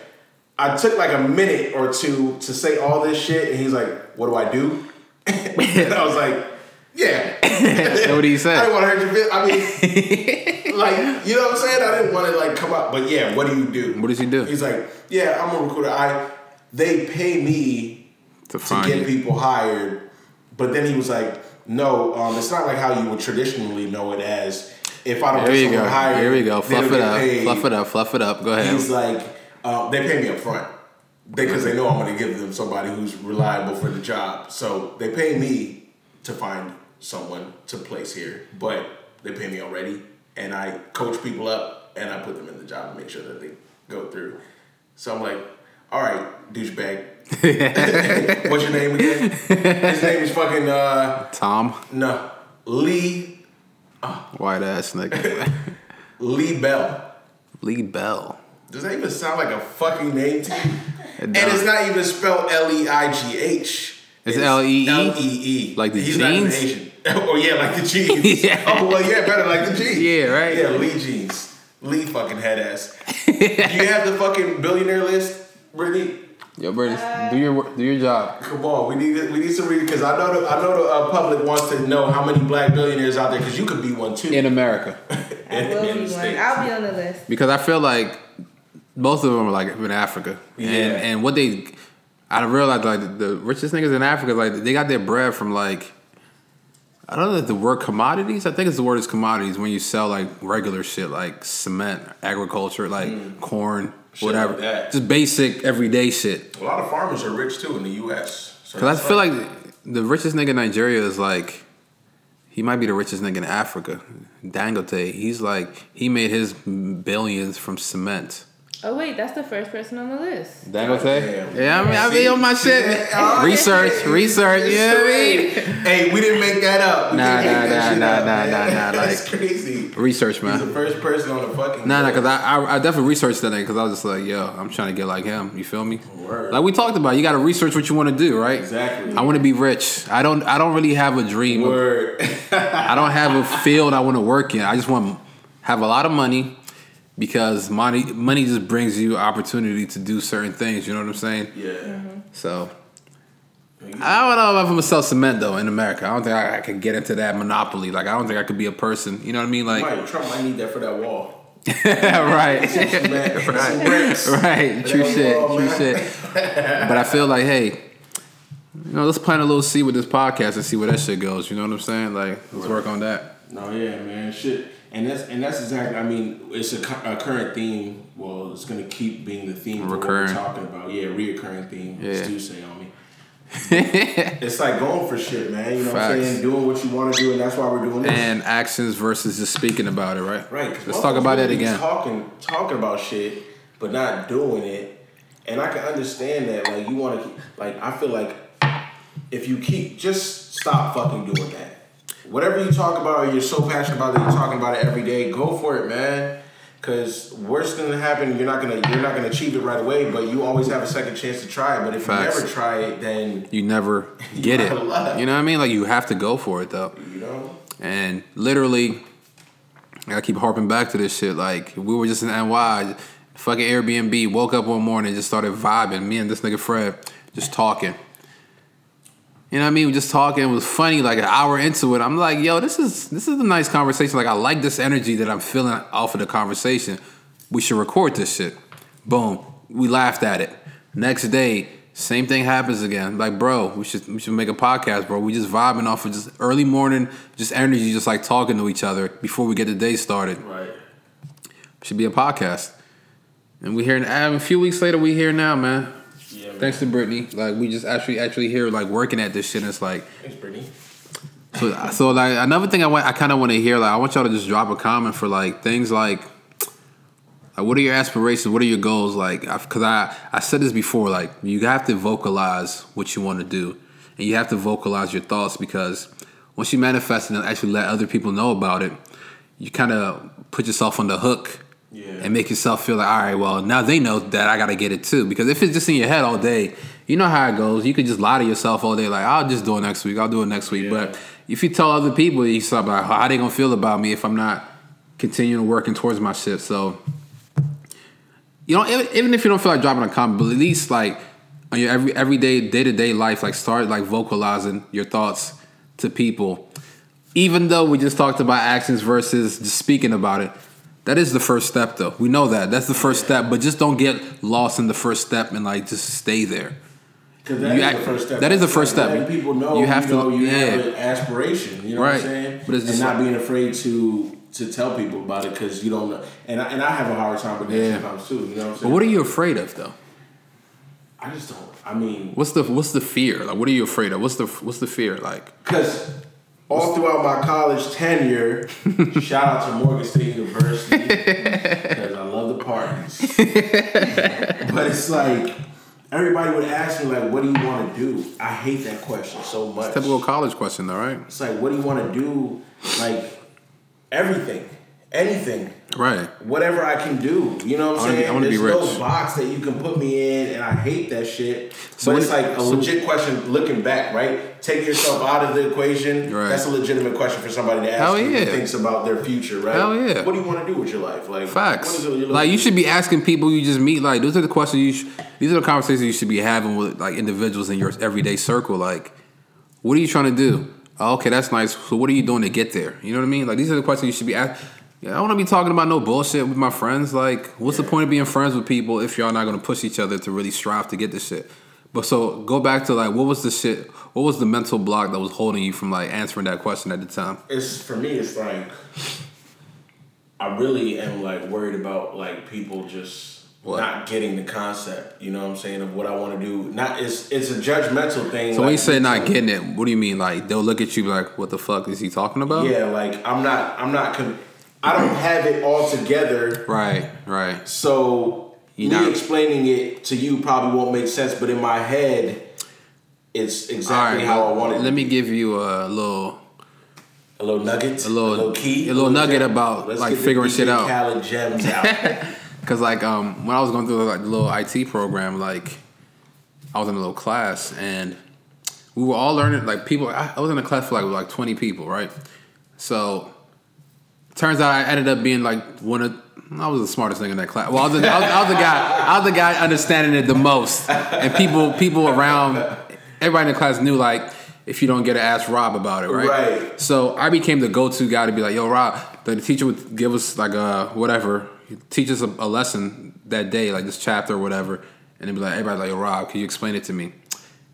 Speaker 3: I took like a minute or two to say all this shit, and he's like, "What do I do?" and I was like, "Yeah."
Speaker 4: what do you say?
Speaker 3: I didn't want to hurt your feelings. I mean, like, you know what I'm saying? I didn't want to like come up, but yeah, what do you do?
Speaker 4: What does he do?
Speaker 3: He's like, yeah, I'm a recruiter. I they pay me
Speaker 4: To
Speaker 3: to
Speaker 4: find
Speaker 3: get
Speaker 4: you.
Speaker 3: people hired, but then he was like, no, um, it's not like how you would traditionally know it as. If I don't
Speaker 4: There
Speaker 3: get
Speaker 4: you go.
Speaker 3: someone hired,
Speaker 4: Here we go. Fluff it up.
Speaker 3: paid.
Speaker 4: Fluff it up. Fluff it up. Go ahead.
Speaker 3: He's like, uh, they pay me up front because they know I'm going to give them somebody who's reliable for the job. So they pay me to find someone to place here, but they pay me already, and I coach people up and I put them in the job and make sure that they go through. So I'm like, all right, douchebag. What's your name again? His name is fucking uh
Speaker 4: Tom,
Speaker 3: no Lee
Speaker 4: white ass nigga.
Speaker 3: Lee Bell.
Speaker 4: Lee Bell.
Speaker 3: Does that even sound like a fucking name to you?
Speaker 4: It
Speaker 3: And it's not even spelled L E I G H.
Speaker 4: It's L-E-E?
Speaker 3: L E E.
Speaker 4: Like the
Speaker 3: He's
Speaker 4: jeans?
Speaker 3: Asian. oh yeah, like the jeans.
Speaker 4: Yeah.
Speaker 3: Oh well, yeah, better like the jeans.
Speaker 4: Yeah, right.
Speaker 3: Yeah, Lee jeans. Lee fucking head ass. Do you have the fucking billionaire list, Brittany?
Speaker 4: Yo, British, do your do your job.
Speaker 3: Come on, we need we need some reading because I know the I know the uh, public wants to know how many black billionaires out there because you could be one too.
Speaker 4: in America
Speaker 5: I
Speaker 3: In-
Speaker 5: will
Speaker 3: in
Speaker 5: be one.
Speaker 3: States.
Speaker 5: I'll be on the list.
Speaker 4: because I feel like both of them are like in Africa,
Speaker 3: Yeah.
Speaker 4: and and what they I realized like the richest niggas in Africa like they got their bread from like I don't know if the word commodities. I think it's the word is commodities when you sell like regular shit like cement, agriculture, like corn,
Speaker 3: Mm. Shit
Speaker 4: whatever,
Speaker 3: like
Speaker 4: just basic everyday shit.
Speaker 3: A lot of farmers are rich too in the U.S. So
Speaker 4: Cause I feel like the richest nigga in Nigeria is like, he might be the richest nigga in Africa. Dangote, he's like, he made his billions from cement.
Speaker 5: Oh wait, that's the first person on the list.
Speaker 4: Dangote?
Speaker 3: Damn.
Speaker 4: Yeah, I mean, I be on my shit.
Speaker 3: Oh,
Speaker 4: research, research, you know what I mean?
Speaker 3: Hey, we didn't make that up. We
Speaker 4: Nah, nah,
Speaker 3: that
Speaker 4: nah, nah,
Speaker 3: up,
Speaker 4: nah,
Speaker 3: man.
Speaker 4: nah, nah,
Speaker 3: That's crazy.
Speaker 4: Research,
Speaker 3: He's the first person on the fucking.
Speaker 4: Nah, nah, cause I, I, I definitely researched that nigga, cause I was just like, yo, I'm trying to get like him. You feel me?
Speaker 3: Word.
Speaker 4: Like we talked about, you got to research what you want to do, right?
Speaker 3: Exactly.
Speaker 4: I want to be rich. I don't. I don't really have a dream. of-
Speaker 3: Word.
Speaker 4: I don't have a field I want to work in. I just want have a lot of money because money money just brings you opportunity to do certain things. You know what I'm saying?
Speaker 3: yeah. Mm-hmm.
Speaker 4: So I don't know if I'm gonna sell cement though in America. I don't think I, I could get into that monopoly. Like I don't think I could be a person. You know what I mean? Like
Speaker 3: Might, Trump might need that for that wall.
Speaker 4: right,
Speaker 3: Man,
Speaker 4: right, right. True
Speaker 3: That
Speaker 4: shit,
Speaker 3: wall,
Speaker 4: true
Speaker 3: man.
Speaker 4: shit. But I feel like hey. You know, let's plant a little seed with this podcast and see where that shit goes. You know what I'm saying? Like, let's work on that.
Speaker 3: No, yeah, man, shit, and that's and that's exactly. I mean, it's a, a current theme. Well, it's gonna keep being the theme for what
Speaker 4: Recurring.
Speaker 3: we're talking about. Yeah, reoccurring theme.
Speaker 4: Yeah.
Speaker 3: Stu say on me. It's like going for shit, man. You know what I'm saying? Doing what you want to do, and that's why we're doing this.
Speaker 4: and actions versus just speaking about it, right?
Speaker 3: Right.
Speaker 4: Let's talk about it again.
Speaker 3: Talking, talking about shit, but not doing it. And I can understand that. Like you want to, keep like I feel like if you keep, just stop fucking doing that. Whatever you talk about, or you're so passionate about that you're talking about it every day. Go for it, man. Cause worst thing to happen, you're not gonna you're not gonna achieve it right away. But you always have a second chance to try it. But if
Speaker 4: Facts.
Speaker 3: you never try it, then
Speaker 4: You never get it.
Speaker 3: gotta.
Speaker 4: You know what I mean? Like you have to go for it though.
Speaker 3: you know.
Speaker 4: And literally, I keep harping back to this shit. Like we were just in NY, fucking Airbnb. Woke up one morning, just started vibing. Me and this nigga Fred just talking. You know what I mean? We just talking. It was funny. Like an hour into it, I'm like, yo, this is this is a nice conversation. Like I like this energy that I'm feeling off of the conversation. We should record this shit. Boom. We laughed at it. Next day, same thing happens again. Like, bro, we should we should make a podcast, bro. We just vibing off of just early morning, just energy, just like talking to each other before we get the day started.
Speaker 3: Right.
Speaker 4: Should be a podcast. And we here and a few weeks later, we here now, man.
Speaker 3: Yeah.
Speaker 4: Thanks to Brittany. Like we just actually actually here like working at this shit. And it's like
Speaker 3: Thanks, Brittany.
Speaker 4: so so like another thing I want I kind of want to hear like I want y'all to just drop a comment for like things like like what are your aspirations? What are your goals? Like because I I said this before like you have to vocalize what you want to do and you have to vocalize your thoughts because once you manifest and actually let other people know about it, you kind of put yourself on the hook
Speaker 3: Yeah.
Speaker 4: and make yourself feel like, all right, well, now they know that I got to get it too. Because if it's just in your head all day, you know how it goes. You could just lie to yourself all day, like, I'll just do it next week. I'll do it next week.
Speaker 3: Yeah.
Speaker 4: But if you tell other people, you start like, how they gonna feel about me if I'm not continuing working towards my shit? So, you know, even, even if you don't feel like dropping a comment, but at least like on your every everyday day to day life, like start like vocalizing your thoughts to people. Even though we just talked about actions versus just speaking about it, that is the first step, though. We know that that's the first step, but just don't get lost in the first step and like just stay there.
Speaker 3: Because that
Speaker 4: You
Speaker 3: the first step.
Speaker 4: that is the first step.
Speaker 3: letting people know
Speaker 4: You
Speaker 3: you
Speaker 4: have to-
Speaker 3: know you have an aspiration. You know what I'm saying?
Speaker 4: But it's just
Speaker 3: and not
Speaker 4: like-
Speaker 3: being afraid to to tell people about it because you don't know. And I, and I have a hard time with that
Speaker 4: Yeah.
Speaker 3: sometimes too. You know what I'm saying?
Speaker 4: But what are you afraid of, though?
Speaker 3: I just don't. I mean,
Speaker 4: What's the what's the fear? Like, what are you afraid of? What's the what's the fear like?
Speaker 3: because all throughout my college tenure, shout out to Morgan State University because I love the parties. but it's like everybody would ask me like, "What do you want to do?" I hate that question so much.
Speaker 4: Typical college question, though, right?
Speaker 3: It's like, what do you want to do? Like everything, anything.
Speaker 4: Right.
Speaker 3: Whatever I can do, you know what
Speaker 4: I
Speaker 3: I'm
Speaker 4: wanna be-
Speaker 3: saying?
Speaker 4: I wanna be
Speaker 3: There's no box that you can put me in, and I hate that shit.
Speaker 4: So
Speaker 3: but it's like a
Speaker 4: so-
Speaker 3: legit question. Looking back, right? Take yourself out of the equation.
Speaker 4: Right.
Speaker 3: That's a legitimate question for somebody to ask
Speaker 4: Hell yeah.
Speaker 3: who thinks about their future, right?
Speaker 4: Hell yeah.
Speaker 3: What do you want to do with your life? Like
Speaker 4: Facts.
Speaker 3: What is it
Speaker 4: Like you should be asking people you just meet. Like those are the questions you. Sh- these are the conversations you should be having with like individuals in your everyday circle. Like, what are you trying to do? Oh, okay, that's nice. So what are you doing to get there? You know what I mean? Like these are the questions you should be asking. Yeah, I don't want to be talking about no bullshit with my friends. Like, what's the point of being friends with people if y'all not going to push each other to really strive to get this shit? But so go back to like, what was the shit? What was the mental block that was holding you from like answering that question at the time?
Speaker 3: it's for me it's like I really am like worried about like people just
Speaker 4: What?
Speaker 3: not getting the concept, you know what I'm saying, of what I want to do. Not it's it's a judgmental thing.
Speaker 4: So when you say not getting it, what do you mean? Like they'll look at you like, what the fuck is he talking about?
Speaker 3: Yeah, like I'm not I'm not con- I don't have it all together.
Speaker 4: Right, right.
Speaker 3: So
Speaker 4: You
Speaker 3: me
Speaker 4: not-
Speaker 3: explaining it to you probably won't make sense, but in my head it's exactly
Speaker 4: right,
Speaker 3: how I want it.
Speaker 4: Let me give you a little,
Speaker 3: a little nugget,
Speaker 4: a little-
Speaker 3: key,
Speaker 4: a little nugget
Speaker 3: gem.
Speaker 4: about, like,
Speaker 3: get the
Speaker 4: figuring shit out.
Speaker 3: Khaled gems out.
Speaker 4: cause like um when I was going through like the little IT program, like I was in a little class and we were all learning. Like people, I, I was in a class for like like twenty people, right? So turns out I ended up being like one of. I was the smartest thing in that class. Well, I was, the, I, was, I was the guy. I was the guy understanding it the most, and people, people around, everybody in the class knew like if you don't get to ask Rob about it, right?
Speaker 3: Right.
Speaker 4: So I became the go-to guy to be like, "Yo, Rob." The teacher would give us like a whatever, teach us a, a lesson that day, like this chapter or whatever, and they'd be like, "Everybody like, Yo, Rob, can you explain it to me?"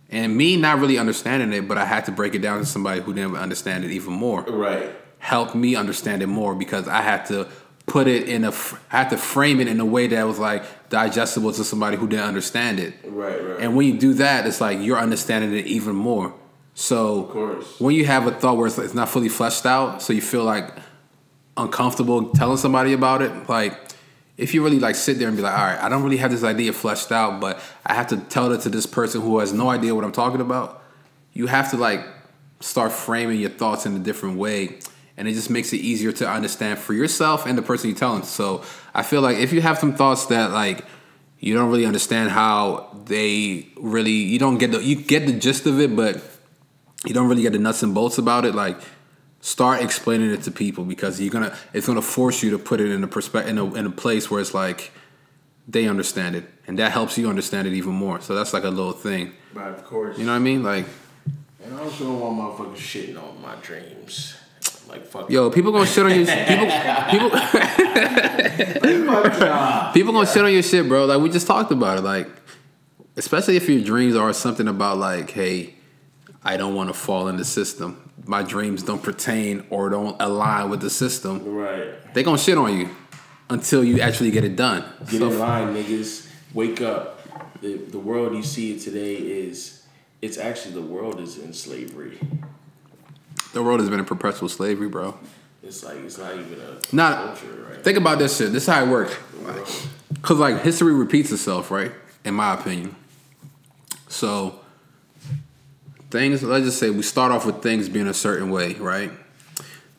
Speaker 4: And me not really understanding it, but I had to break it down to somebody who didn't understand it even more
Speaker 3: right.
Speaker 4: Helped me understand it more because I had to put it in a, I had to frame it in a way that was like digestible to somebody who didn't understand it.
Speaker 3: Right, right.
Speaker 4: And when you do that, it's like you're understanding it even more. So
Speaker 3: course.
Speaker 4: when you have a thought where it's, it's not fully fleshed out, so you feel like uncomfortable telling somebody about it, like if you really like sit there and be like, all right, I don't really have this idea fleshed out, but I have to tell it to this person who has no idea what I'm talking about. You have to like start framing your thoughts in a different way, and it just makes it easier to understand for yourself and the person you're telling. So I feel like if you have some thoughts that like you don't really understand how they really, you don't get the you get the gist of it, but you don't really get the nuts and bolts about it. Like start explaining it to people because you're gonna it's gonna force you to put it in a perspective in a, in a place where it's like they understand it and that helps you understand it even more so that's like a little thing
Speaker 3: but of course.
Speaker 4: you know what i mean like
Speaker 3: And I also don't want motherfuckers shitting on my dreams. Like fuck.
Speaker 4: yo people gonna shit on your people people people gonna shit on your shit bro like we just talked about it like especially if your dreams are something about like hey i don't want to fall in the system my dreams don't pertain or don't align with the system
Speaker 3: Right.
Speaker 4: they gonna shit on you until you actually get it done.
Speaker 3: Get
Speaker 4: So-
Speaker 3: in line, niggas. Wake up. The the world you see today is it's actually the world is in slavery.
Speaker 4: The world has been in perpetual slavery, bro.
Speaker 3: It's like it's not even a
Speaker 4: Not
Speaker 3: culture, right?
Speaker 4: think about this shit. This is how it works. Cause like history repeats itself, right? In my opinion. So things. Let's just say we start off with things being a certain way, right?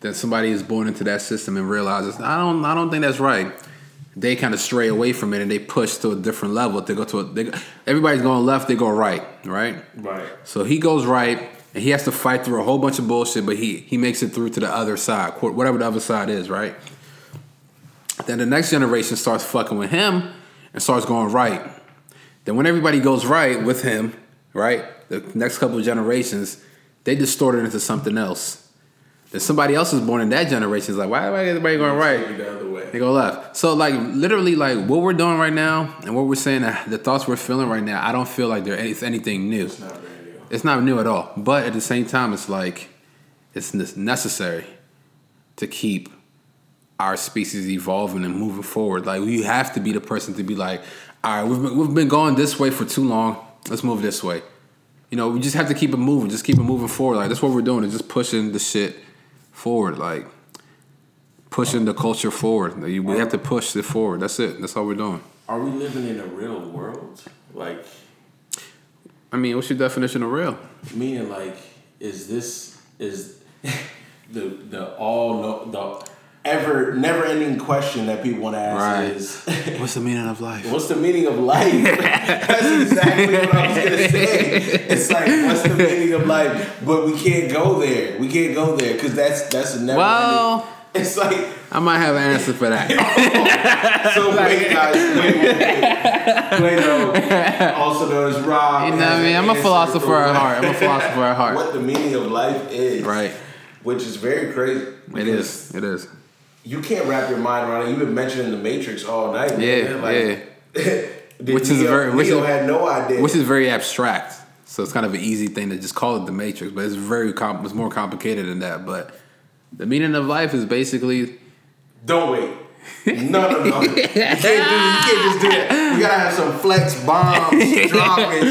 Speaker 4: Then somebody is born into that system and realizes I don't. I don't think that's right. They kind of stray away from it and they push to a different level. They go to a. They, go- everybody's going left. They go right, right?
Speaker 3: Right.
Speaker 4: So he goes right, and he has to fight through a whole bunch of bullshit, but he he makes it through to the other side, whatever the other side is, right? Then the next generation starts fucking with him and starts going right. Then when everybody goes right with him, right, the next couple of generations, they distort it into something else. Then somebody else is born in that generation is like, why, why is everybody going right?
Speaker 3: Take it the.
Speaker 4: They go left. So like literally like what we're doing right now and what we're saying, uh, the thoughts we're feeling right now, I don't feel like they're any, anything new.
Speaker 3: It's not new.
Speaker 4: At all. But at the same time, it's like it's necessary to keep our species evolving and moving forward. Like you have to be the person to be like, all right, we've been, we've been going this way for too long. Let's move this way. You know, we just have to keep it moving. Just keep it moving forward. Like that's what we're doing. Is just pushing the shit forward. Like pushing the culture forward. We have to push it forward. That's it. That's all we're doing.
Speaker 3: Are we living in a real world? Like
Speaker 4: I mean, what's your definition of real?
Speaker 3: meaning like is this is the the all no the ever never ending question that people want to ask
Speaker 4: Right.
Speaker 3: is
Speaker 4: What's the meaning of life?
Speaker 3: What's the meaning of life? That's exactly what I was gonna say. It's like, what's the meaning of life? But we can't go there. We can't go there because that's that's a never.
Speaker 4: Well-
Speaker 3: it's like
Speaker 4: I might have an answer for that.
Speaker 3: so. Wait, guys, wait, wait. Plato, also known as Rob.
Speaker 4: You know what I mean? I'm a philosopher at heart. I'm a philosopher at heart.
Speaker 3: What the meaning of life is,
Speaker 4: Right.
Speaker 3: Which is very crazy.
Speaker 4: It is. It is.
Speaker 3: You can't wrap your mind around it. You've been mentioning the Matrix all night.
Speaker 4: Yeah,
Speaker 3: man. Like,
Speaker 4: Which is very- which
Speaker 3: Neo
Speaker 4: is-
Speaker 3: had no idea.
Speaker 4: Which is very abstract. So it's kind of an easy thing to just call it the Matrix, but it's very com- it's more complicated than that. But the meaning of life is basically
Speaker 3: Don't wait. No, no, no. You can't do. You can't just do that. We gotta have some flex bombs dropping.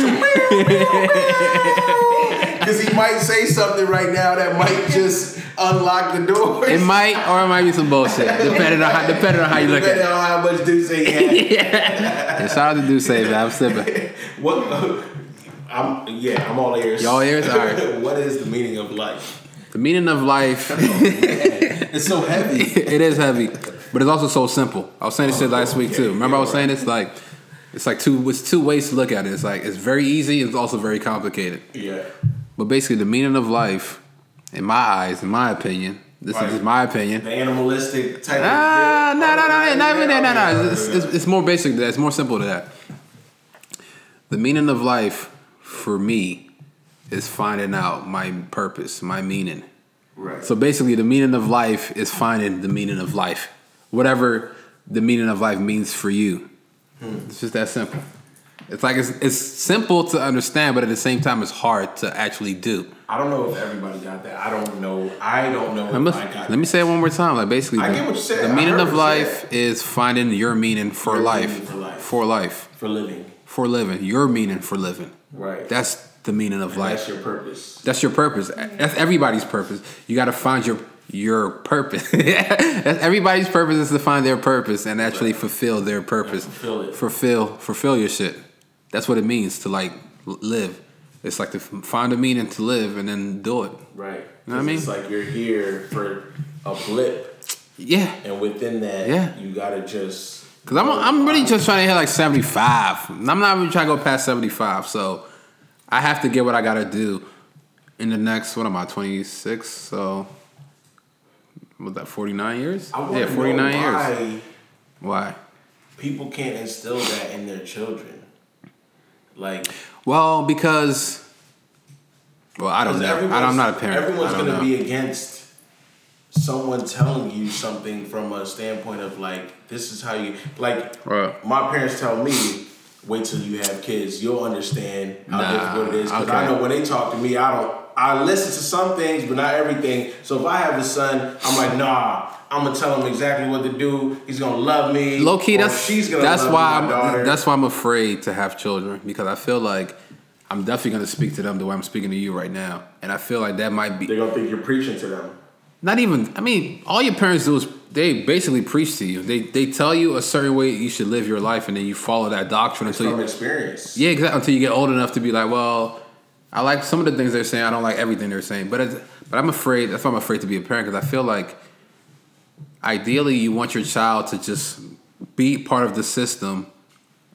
Speaker 3: Because he might say something right now that might just unlock the door.
Speaker 4: it might or it might be some bullshit, depending on how depending on how you look at it.
Speaker 3: On how much do say he had.
Speaker 4: Yeah, shout out to Duce, man. I'm sipping.
Speaker 3: What? I'm yeah. I'm all ears.
Speaker 4: Y'all ears? All right.
Speaker 3: what is the meaning of life?
Speaker 4: The meaning of life,
Speaker 3: It's so heavy.
Speaker 4: it is heavy, but it's also so simple. I was saying this shit last week too. Remember I was saying it's like it's like two it's two ways to look at it. It's like it's very easy, it's also very complicated.
Speaker 3: Yeah.
Speaker 4: But basically, the meaning of life, in my eyes, in my opinion, this
Speaker 3: Right.
Speaker 4: is just my opinion.
Speaker 3: The animalistic type.
Speaker 4: Ah,
Speaker 3: of
Speaker 4: no, no, no, not even that. No, no,
Speaker 3: Okay,
Speaker 4: it's, it's, it's more basic than that. It's more simple than that. The meaning of life, for me, is finding out my purpose, my meaning.
Speaker 3: Right.
Speaker 4: So basically, the meaning of life is finding the meaning of life, whatever the meaning of life means for you. Hmm. It's just that simple. It's like it's, it's simple to understand, but at the same time, it's hard to actually do.
Speaker 3: I don't know if everybody got that. I don't know. I don't know
Speaker 4: me,
Speaker 3: I got
Speaker 4: let me say it one more time. Like basically,
Speaker 3: I
Speaker 4: the,
Speaker 3: get what you said.
Speaker 4: the meaning of life is finding your meaning for
Speaker 3: Your
Speaker 4: life,
Speaker 3: meaning for life.
Speaker 4: for life,
Speaker 3: for living.
Speaker 4: for living. Your meaning for living.
Speaker 3: Right.
Speaker 4: That's the meaning of life.
Speaker 3: That's your purpose.
Speaker 4: That's your purpose. That's everybody's purpose. You got to find your your purpose. That's everybody's purpose is to find their purpose and actually fulfill their purpose.
Speaker 3: fulfill it.
Speaker 4: Fulfill fulfill your shit. That's what it means to like live. It's like to find a meaning to live and then do it.
Speaker 3: Right.
Speaker 4: You know what I mean?
Speaker 3: It's like you're here for a blip,
Speaker 4: Yeah.
Speaker 3: and within that,
Speaker 4: Yeah.
Speaker 3: you gotta just.
Speaker 4: Cause I'm I'm really just trying to hit like 75. I'm not even trying to go past 75. So I have to get what I gotta do in the next what am I 26? So was that 49 years?
Speaker 3: I
Speaker 4: Yeah, 49 years.
Speaker 3: why
Speaker 4: Why?
Speaker 3: people can't instill that in their children. Like,
Speaker 4: Well, because well, I don't know. I don't, I'm not a parent.
Speaker 3: Everyone's gonna
Speaker 4: know.
Speaker 3: be against someone telling you something from a standpoint of like, this is how you like.
Speaker 4: Right.
Speaker 3: My parents tell me, wait till you have kids, you'll understand how
Speaker 4: Nah,
Speaker 3: difficult it is. Because
Speaker 4: okay.
Speaker 3: I know when they talk to me, I don't. I listen to some things, but not everything. So if I have a son, I'm like, nah. I'm gonna tell him exactly what to do. He's gonna love me.
Speaker 4: Low key, that's
Speaker 3: she's gonna
Speaker 4: that's why. I'm that's why I'm afraid to have children because I feel like I'm definitely gonna speak to them the way I'm speaking to you right now, and I feel like that might be
Speaker 3: They're gonna think you're preaching to them.
Speaker 4: Not even. I mean, all your parents do is they basically preach to you. They they tell you a certain way you should live your life, and then you follow that doctrine until
Speaker 3: From
Speaker 4: you
Speaker 3: experience.
Speaker 4: yeah exactly until you get old enough to be like, well, I like some of the things they're saying. I don't like everything they're saying, but it's, but I'm afraid. That's why I'm afraid to be a parent because I feel like ideally you want your child to just be part of the system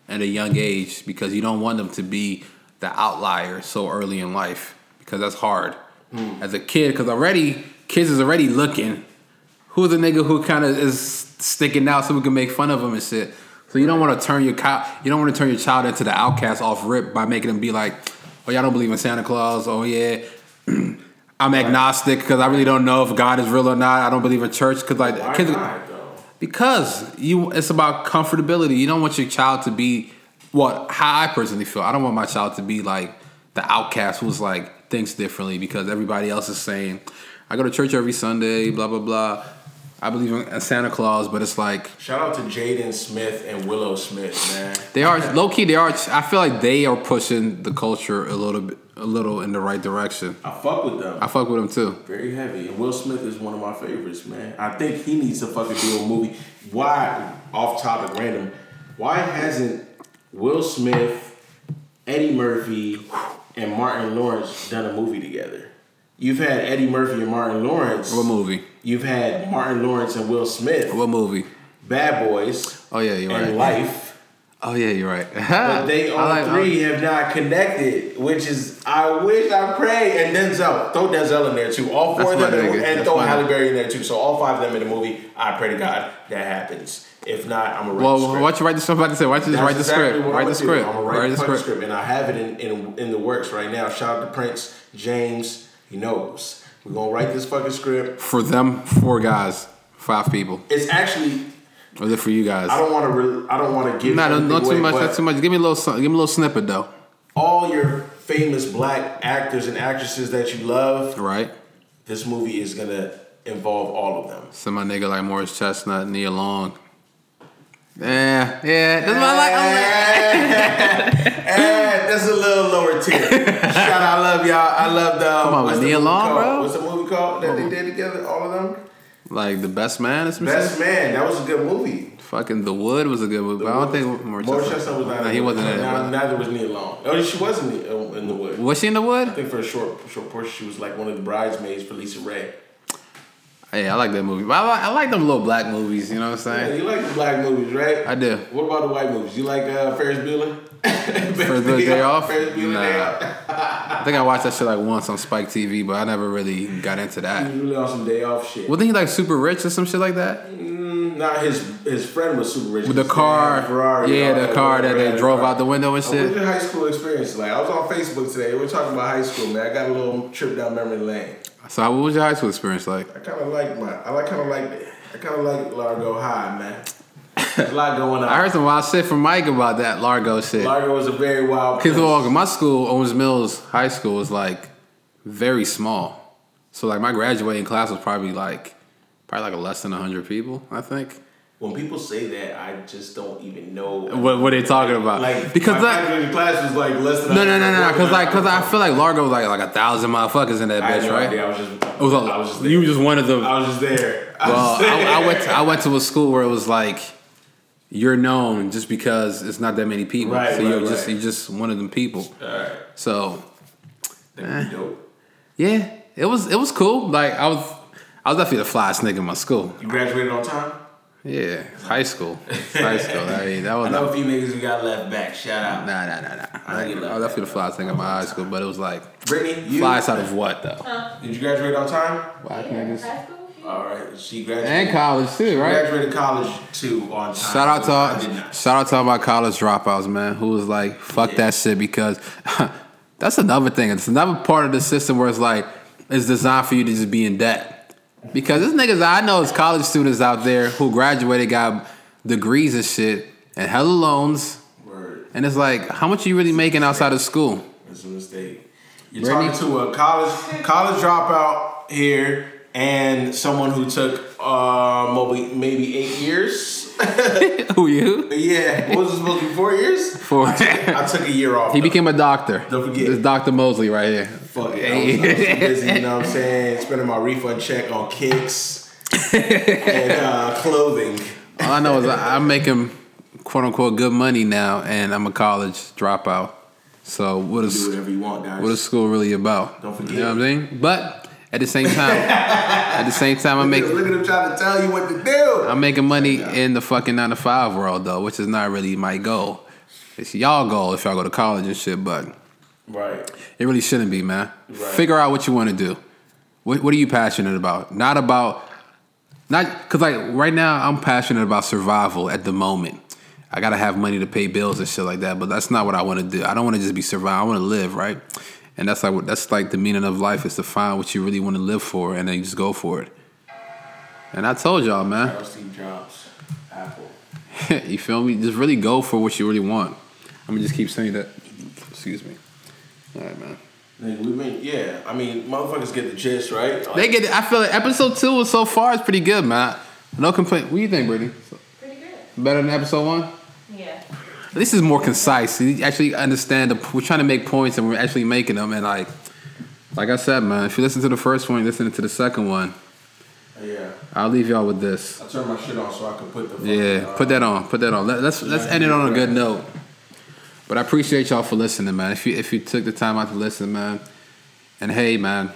Speaker 4: at a young age because you don't want them to be the outlier so early in life because that's hard hmm. as a kid because already kids is already looking who's a nigga who kind of is sticking out so we can make fun of him and shit so you don't want to turn your co- you don't want to turn your child into the outcast off rip by making them be like oh y'all don't believe in Santa Claus oh yeah I'm agnostic because I really don't know if God is real or not. I don't believe in church because like
Speaker 3: Why
Speaker 4: kids,
Speaker 3: not though?
Speaker 4: because you it's about comfortability. You don't want your child to be what how I personally feel. I don't want my child to be like the outcast who's like thinks differently because everybody else is saying, I go to church every Sunday, mm-hmm. blah blah blah. I believe in Santa Claus, but it's like
Speaker 3: Shout out to Jaden Smith and Willow Smith, man.
Speaker 4: they are low key. They are. I feel like they are pushing the culture a little bit, a little in the right direction.
Speaker 3: I fuck with them.
Speaker 4: I fuck with them too.
Speaker 3: Very heavy. And Will Smith is one of my favorites, man. I think he needs to fucking do a movie. Why, off topic, random, why hasn't Will Smith, Eddie Murphy, and Martin Lawrence done a movie together? You've had Eddie Murphy and Martin Lawrence.
Speaker 4: What movie?
Speaker 3: You've had Martin Lawrence and Will Smith,
Speaker 4: What movie?
Speaker 3: Bad Boys,
Speaker 4: Oh yeah, you're
Speaker 3: and
Speaker 4: right.
Speaker 3: Life.
Speaker 4: Oh yeah, you're right.
Speaker 3: But they all
Speaker 4: like-
Speaker 3: three uh, have not connected, which is I wish I pray and Denzel throw Denzel in there too. All four
Speaker 4: That's
Speaker 3: of them in and
Speaker 4: That's
Speaker 3: throw Halle. Berry in there too. So all five of them in the movie. I pray to God that happens. If not, I'm gonna write the
Speaker 4: Well,
Speaker 3: script.
Speaker 4: why don't you write the script? I'm about to say, why don't you just
Speaker 3: That's
Speaker 4: write the
Speaker 3: exactly
Speaker 4: script?
Speaker 3: what
Speaker 4: Write the script.
Speaker 3: I'm gonna
Speaker 4: Write
Speaker 3: write
Speaker 4: the
Speaker 3: the
Speaker 4: script.
Speaker 3: script, and I have it in, in in the works right now. Shout out to Prince James. He knows. We're gonna write this fucking script.
Speaker 4: For them, four guys, five people.
Speaker 3: It's actually
Speaker 4: Or is it for you guys?
Speaker 3: I don't want to. Re- I don't want to give.
Speaker 4: Nah, don't,
Speaker 3: anything
Speaker 4: not too much. Not too much. Give me a little. Give me a little snippet though.
Speaker 3: All your famous black actors and actresses that you love.
Speaker 4: Right.
Speaker 3: This movie is gonna involve all of them.
Speaker 4: So my nigga like Morris Chestnut, Nia Long. Yeah, yeah. That's my I like. I'm like-
Speaker 3: Eh, that's a little lower tier. Shout out, I love y'all. I love the.
Speaker 4: Come on,
Speaker 3: what's
Speaker 4: man.
Speaker 3: the
Speaker 4: Nia
Speaker 3: movie
Speaker 4: Long,
Speaker 3: called?
Speaker 4: bro.
Speaker 3: What's the movie called that they did together? All of them.
Speaker 4: Like the best man. Is
Speaker 3: Best Man. That was a good movie.
Speaker 4: Fucking The Wood was a good movie. but I don't think Morris
Speaker 3: Morris
Speaker 4: Chestnut.
Speaker 3: Chestnut was not.
Speaker 4: Nah,
Speaker 3: in
Speaker 4: he wasn't in it.
Speaker 3: Neither, neither was Nia Long. Oh, she wasn't in the, in the wood.
Speaker 4: Was she in The Wood?
Speaker 3: I think for a short short portion, she was like one of the bridesmaids for LisaRaye.
Speaker 4: Hey, I like that movie. But I like, I like them little black movies. You know what I'm
Speaker 3: Yeah,
Speaker 4: saying?
Speaker 3: you like the black movies, right?
Speaker 4: I do.
Speaker 3: What about the white movies? You like uh, Ferris Bueller?
Speaker 4: For the day off?
Speaker 3: Ferris Bueller Day Off.
Speaker 4: I think I watched that shit like once on Spike TV, but I never really got into that.
Speaker 3: You really on some day off shit.
Speaker 4: Wasn't he like super rich or some shit like that?
Speaker 3: Mm, nah, his his friend was super rich.
Speaker 4: With the car,
Speaker 3: Ferrari,
Speaker 4: yeah, the car that they drove
Speaker 3: car.
Speaker 4: out the window and shit.
Speaker 3: your high school experience like? I was on Facebook today. We are talking about high school, man. I got a little trip down memory lane.
Speaker 4: So, what was your high school experience like?
Speaker 3: I kind of like my. I like kind of like. I kind of like Largo High, man. There's a lot going on.
Speaker 4: I heard some wild shit from Mike about that Largo shit.
Speaker 3: Largo was a very wild.
Speaker 4: Well, my school, Owings Mills High School, was like very small. So like my graduating class was probably like probably like less than hundred people, I think.
Speaker 3: When people say that, I just don't even know
Speaker 4: What what they talking about?
Speaker 3: Like
Speaker 4: because
Speaker 3: my
Speaker 4: that
Speaker 3: class was like less than.
Speaker 4: no no no no because like because I feel like Largo was like like a thousand motherfuckers in that
Speaker 3: I
Speaker 4: bitch, right?
Speaker 3: I was just.
Speaker 4: It was a,
Speaker 3: I was just there.
Speaker 4: you just one of the
Speaker 3: I was just there. I
Speaker 4: Well,
Speaker 3: there.
Speaker 4: I, I went to, I went to a school where it was like you're known just because it's not that many people.
Speaker 3: Right,
Speaker 4: so
Speaker 3: right,
Speaker 4: you're just you're just one of them people.
Speaker 3: Alright.
Speaker 4: So
Speaker 3: That'd be eh. dope.
Speaker 4: yeah, it was it was cool. Like I was I was definitely the flyest nigga in my school.
Speaker 3: You graduated on time.
Speaker 4: Yeah, high school, high school. I mean that was
Speaker 3: I know a few niggas who got left back. Shout out.
Speaker 4: nah nah nah nah. I, I
Speaker 3: get
Speaker 4: was
Speaker 3: love
Speaker 4: definitely the flyest thing in my high school, but it was like
Speaker 3: Brittany, you
Speaker 4: flyest out of what though?
Speaker 3: did you graduate on time?
Speaker 4: Whack
Speaker 5: Yeah,
Speaker 4: niggas.
Speaker 5: high school?
Speaker 3: All right, she graduated.
Speaker 4: And college too, right?
Speaker 3: Graduated college too on time.
Speaker 4: Shout out to all, shout out to all my college dropouts, man, who was like, fuck
Speaker 3: Yeah.
Speaker 4: that shit because that's another thing. It's another part of the system where it's like it's designed for you to just be in debt. Because there's niggas I know is college students out there who graduated, got degrees and shit, and hella loans.
Speaker 3: Word.
Speaker 4: And it's like, how much are you really making outside of school?
Speaker 3: That's a mistake. You're
Speaker 4: Brittany?
Speaker 3: talking to a college college dropout here and someone who took uh maybe maybe eight years.
Speaker 4: Who you?
Speaker 3: yeah, what was it supposed to be? Four years?
Speaker 4: For
Speaker 3: I took a year off.
Speaker 4: he
Speaker 3: though.
Speaker 4: became a doctor.
Speaker 3: Don't forget.
Speaker 4: This Dr. Mosley right here.
Speaker 3: Fuck it. I was, I was too busy, you know what I'm saying? Spending my refund check on kicks and uh, clothing.
Speaker 4: All I know is I- I'm making quote unquote good money now, and I'm a college dropout. So what
Speaker 3: Do
Speaker 4: is
Speaker 3: whatever you want, guys.
Speaker 4: what is school really about?
Speaker 3: Don't forget.
Speaker 4: You know what I'm saying? But at the same time, at the same time, I'm making
Speaker 3: Look at him trying to tell you what to do.
Speaker 4: I'm making money in the fucking nine to five world though, which is not really my goal. It's y'all goal if y'all go to college and shit, but
Speaker 3: right.
Speaker 4: it really shouldn't be, man.
Speaker 3: Right.
Speaker 4: Figure out what you want to do. What, what are you passionate about? Not about, not because like right now I'm passionate about survival at the moment. I gotta have money to pay bills and shit like that, but that's not what I want to do. I don't want to just be survive. I want to live, right? And that's like what that's like the meaning of life is to find what you really want to live for, and then you just go for it. And I told y'all, man.
Speaker 3: Steve Jobs. Apple.
Speaker 4: you feel me? Just really go for what you really want. I'm gonna just keep saying that. Excuse me. All right, man.
Speaker 3: Nigga, we been, yeah. I mean, motherfuckers get the gist, right? Like,
Speaker 4: They get. it. I feel like episode two so far is pretty good, man. No complaint. What do you think, Brittany?
Speaker 5: Pretty good.
Speaker 4: Better than episode one.
Speaker 5: Yeah.
Speaker 4: This is more concise. You actually understand. The, we're trying to make points, and we're actually making them. And like, like I said, man, if you listen to the first one, you listen to the second one.
Speaker 3: yeah.
Speaker 4: I'll leave y'all with this.
Speaker 3: I turned my shit on so I could put the. fucking,
Speaker 4: Yeah,
Speaker 3: uh,
Speaker 4: put that on. Put that on. Let, let's let's end it on a good note. But I appreciate y'all for listening, man. If you if you took the time out to listen, man, and hey, man,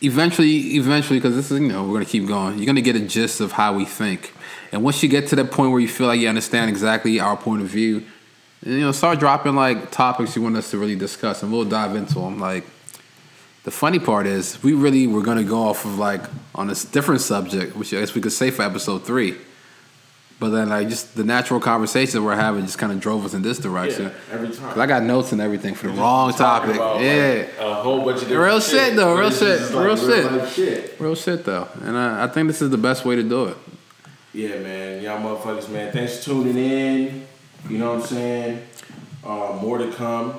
Speaker 4: eventually, eventually, because this is you know we're gonna keep going. You're gonna get a gist of how we think, and once you get to that point where you feel like you understand exactly our point of view, you know, start dropping like topics you want us to really discuss, and we'll dive into them. Like the funny part is, we really were gonna go off of like on a different subject, which I guess we could say for episode three. But then, like, just the natural conversations we're having just kind of drove us in this direction.
Speaker 3: Yeah, every time.
Speaker 4: 'Cause I got notes and everything for the wrong topic.
Speaker 3: about,
Speaker 4: yeah.
Speaker 3: like, a whole bunch of different
Speaker 4: Real shit, though, real shit,
Speaker 3: just,
Speaker 4: real shit.
Speaker 3: shit.
Speaker 4: Real shit though, and I, I think this is the best way to do it.
Speaker 3: Yeah, man. Y'all motherfuckers, man. Thanks for tuning in. You know what I'm saying? Uh, more to come.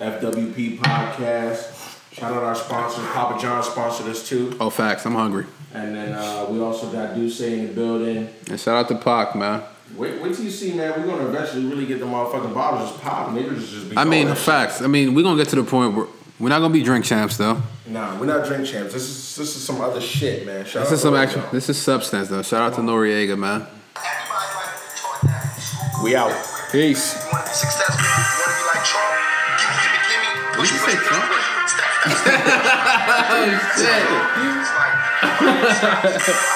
Speaker 3: FWP podcast. Shout out our sponsors. Papa John sponsored us too.
Speaker 4: Oh, facts. I'm hungry.
Speaker 3: And then uh, we also got Duce in the building.
Speaker 4: And shout out to Pac, man.
Speaker 3: Wait, wait till you see, man. We're gonna eventually really get the motherfucking bottles just popping. Niggas just be.
Speaker 4: I mean,
Speaker 3: throwing that
Speaker 4: facts. I mean, we're gonna get to the point where we're not gonna be drink champs though.
Speaker 3: shit. Nah, we're not drink champs. This is this is some other shit, man. Shout
Speaker 4: This
Speaker 3: out
Speaker 4: is some actual.
Speaker 3: y'all.
Speaker 4: This is substance though. Shout out to Noreaga, man.
Speaker 2: Everybody like to be taught that in school.
Speaker 3: We out.
Speaker 4: Peace.
Speaker 2: Oh, step, step,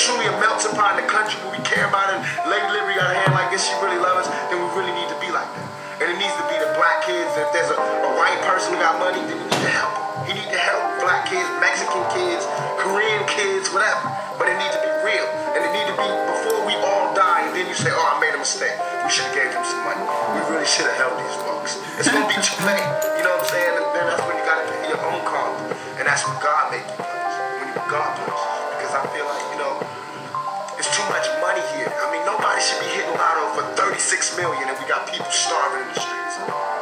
Speaker 2: truly a melting pot in the country where we care about it, Lady Liberty got a hand like this, she really loves us, then we really need to be like that. And it needs to be the black kids. If there's a, a white person who got money, then we need to help him. He need to help black kids, Mexican kids, Korean kids, whatever. But it needs to be real. And it need to be before we all die, and then you say, oh, I made a mistake. We should have gave them some money. We really should have helped these folks. It's gonna be too late. You know what I'm saying? And then that's when you gotta pay your own karma. And that's when God make you. When you God punish. Because I feel like, you know, it's too much money here. I mean, nobody should be hitting lotto for 36 million and we got people starving in the streets.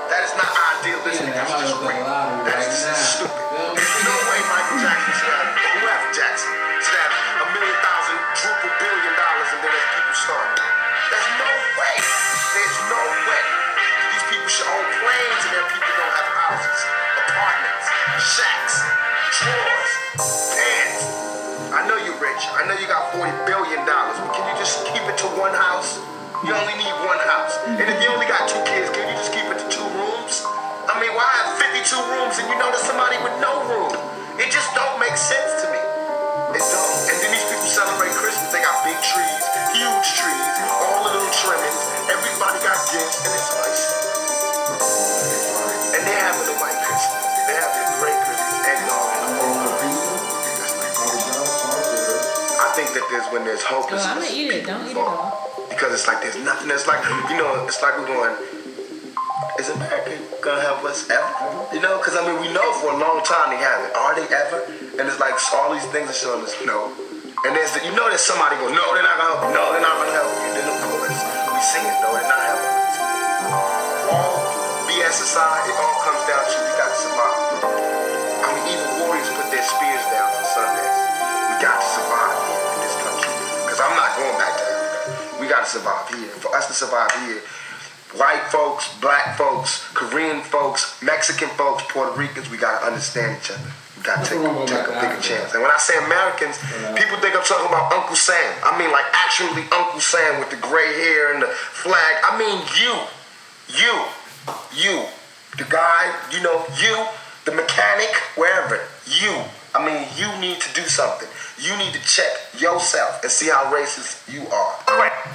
Speaker 2: That is not idealistic.
Speaker 4: Yeah,
Speaker 2: That's just
Speaker 4: about to
Speaker 2: rape.
Speaker 4: go lottery
Speaker 2: That is
Speaker 4: right now.
Speaker 2: just stupid. There's no way Michael Jackson should have, whoever Jackson should have a million thousand, triple billion dollars and then there's people starving. Know you got $40 billion, but can you just keep it to one house? You only need one house. And if you only got two kids, can you just keep it to two rooms? I mean, why have 52 rooms and you know there's somebody with no room? It just don't make sense to me. It don't. And then these people celebrate Christmas. They got big trees, huge trees, all the little trimmings. Everybody got gifts, and it's like, when there's hope.
Speaker 5: Well, I'm gonna eat it. Don't eat it all.
Speaker 2: Because it's like there's nothing that's like, you know, it's like we're going, is America gonna help us ever? You know, because I mean, we know for a long time they haven't. Are they ever? And it's like all these things are showing us no. And there's, the, you know, there's somebody going, no, they're not gonna help. No, they're not gonna help you. Then of course, we sing it, no, they're not helping us. All BS aside, it all comes down to we got to survive. I mean, even warriors put their spears down on Sundays. We got to survive We got to survive here. For us to survive here, white folks, black folks, Korean folks, Mexican folks, Puerto Ricans, we got to understand each other. We got to take,
Speaker 4: Nothing wrong with
Speaker 2: take a bigger chance. And when I say Americans, people think I'm talking about Uncle Sam. I mean, like, actually Uncle Sam with the gray hair and the flag. I mean, you. You. You. The guy, you know, you, the mechanic, wherever. You. I mean, you need to do something. You need to check yourself and see how racist you are. Correct.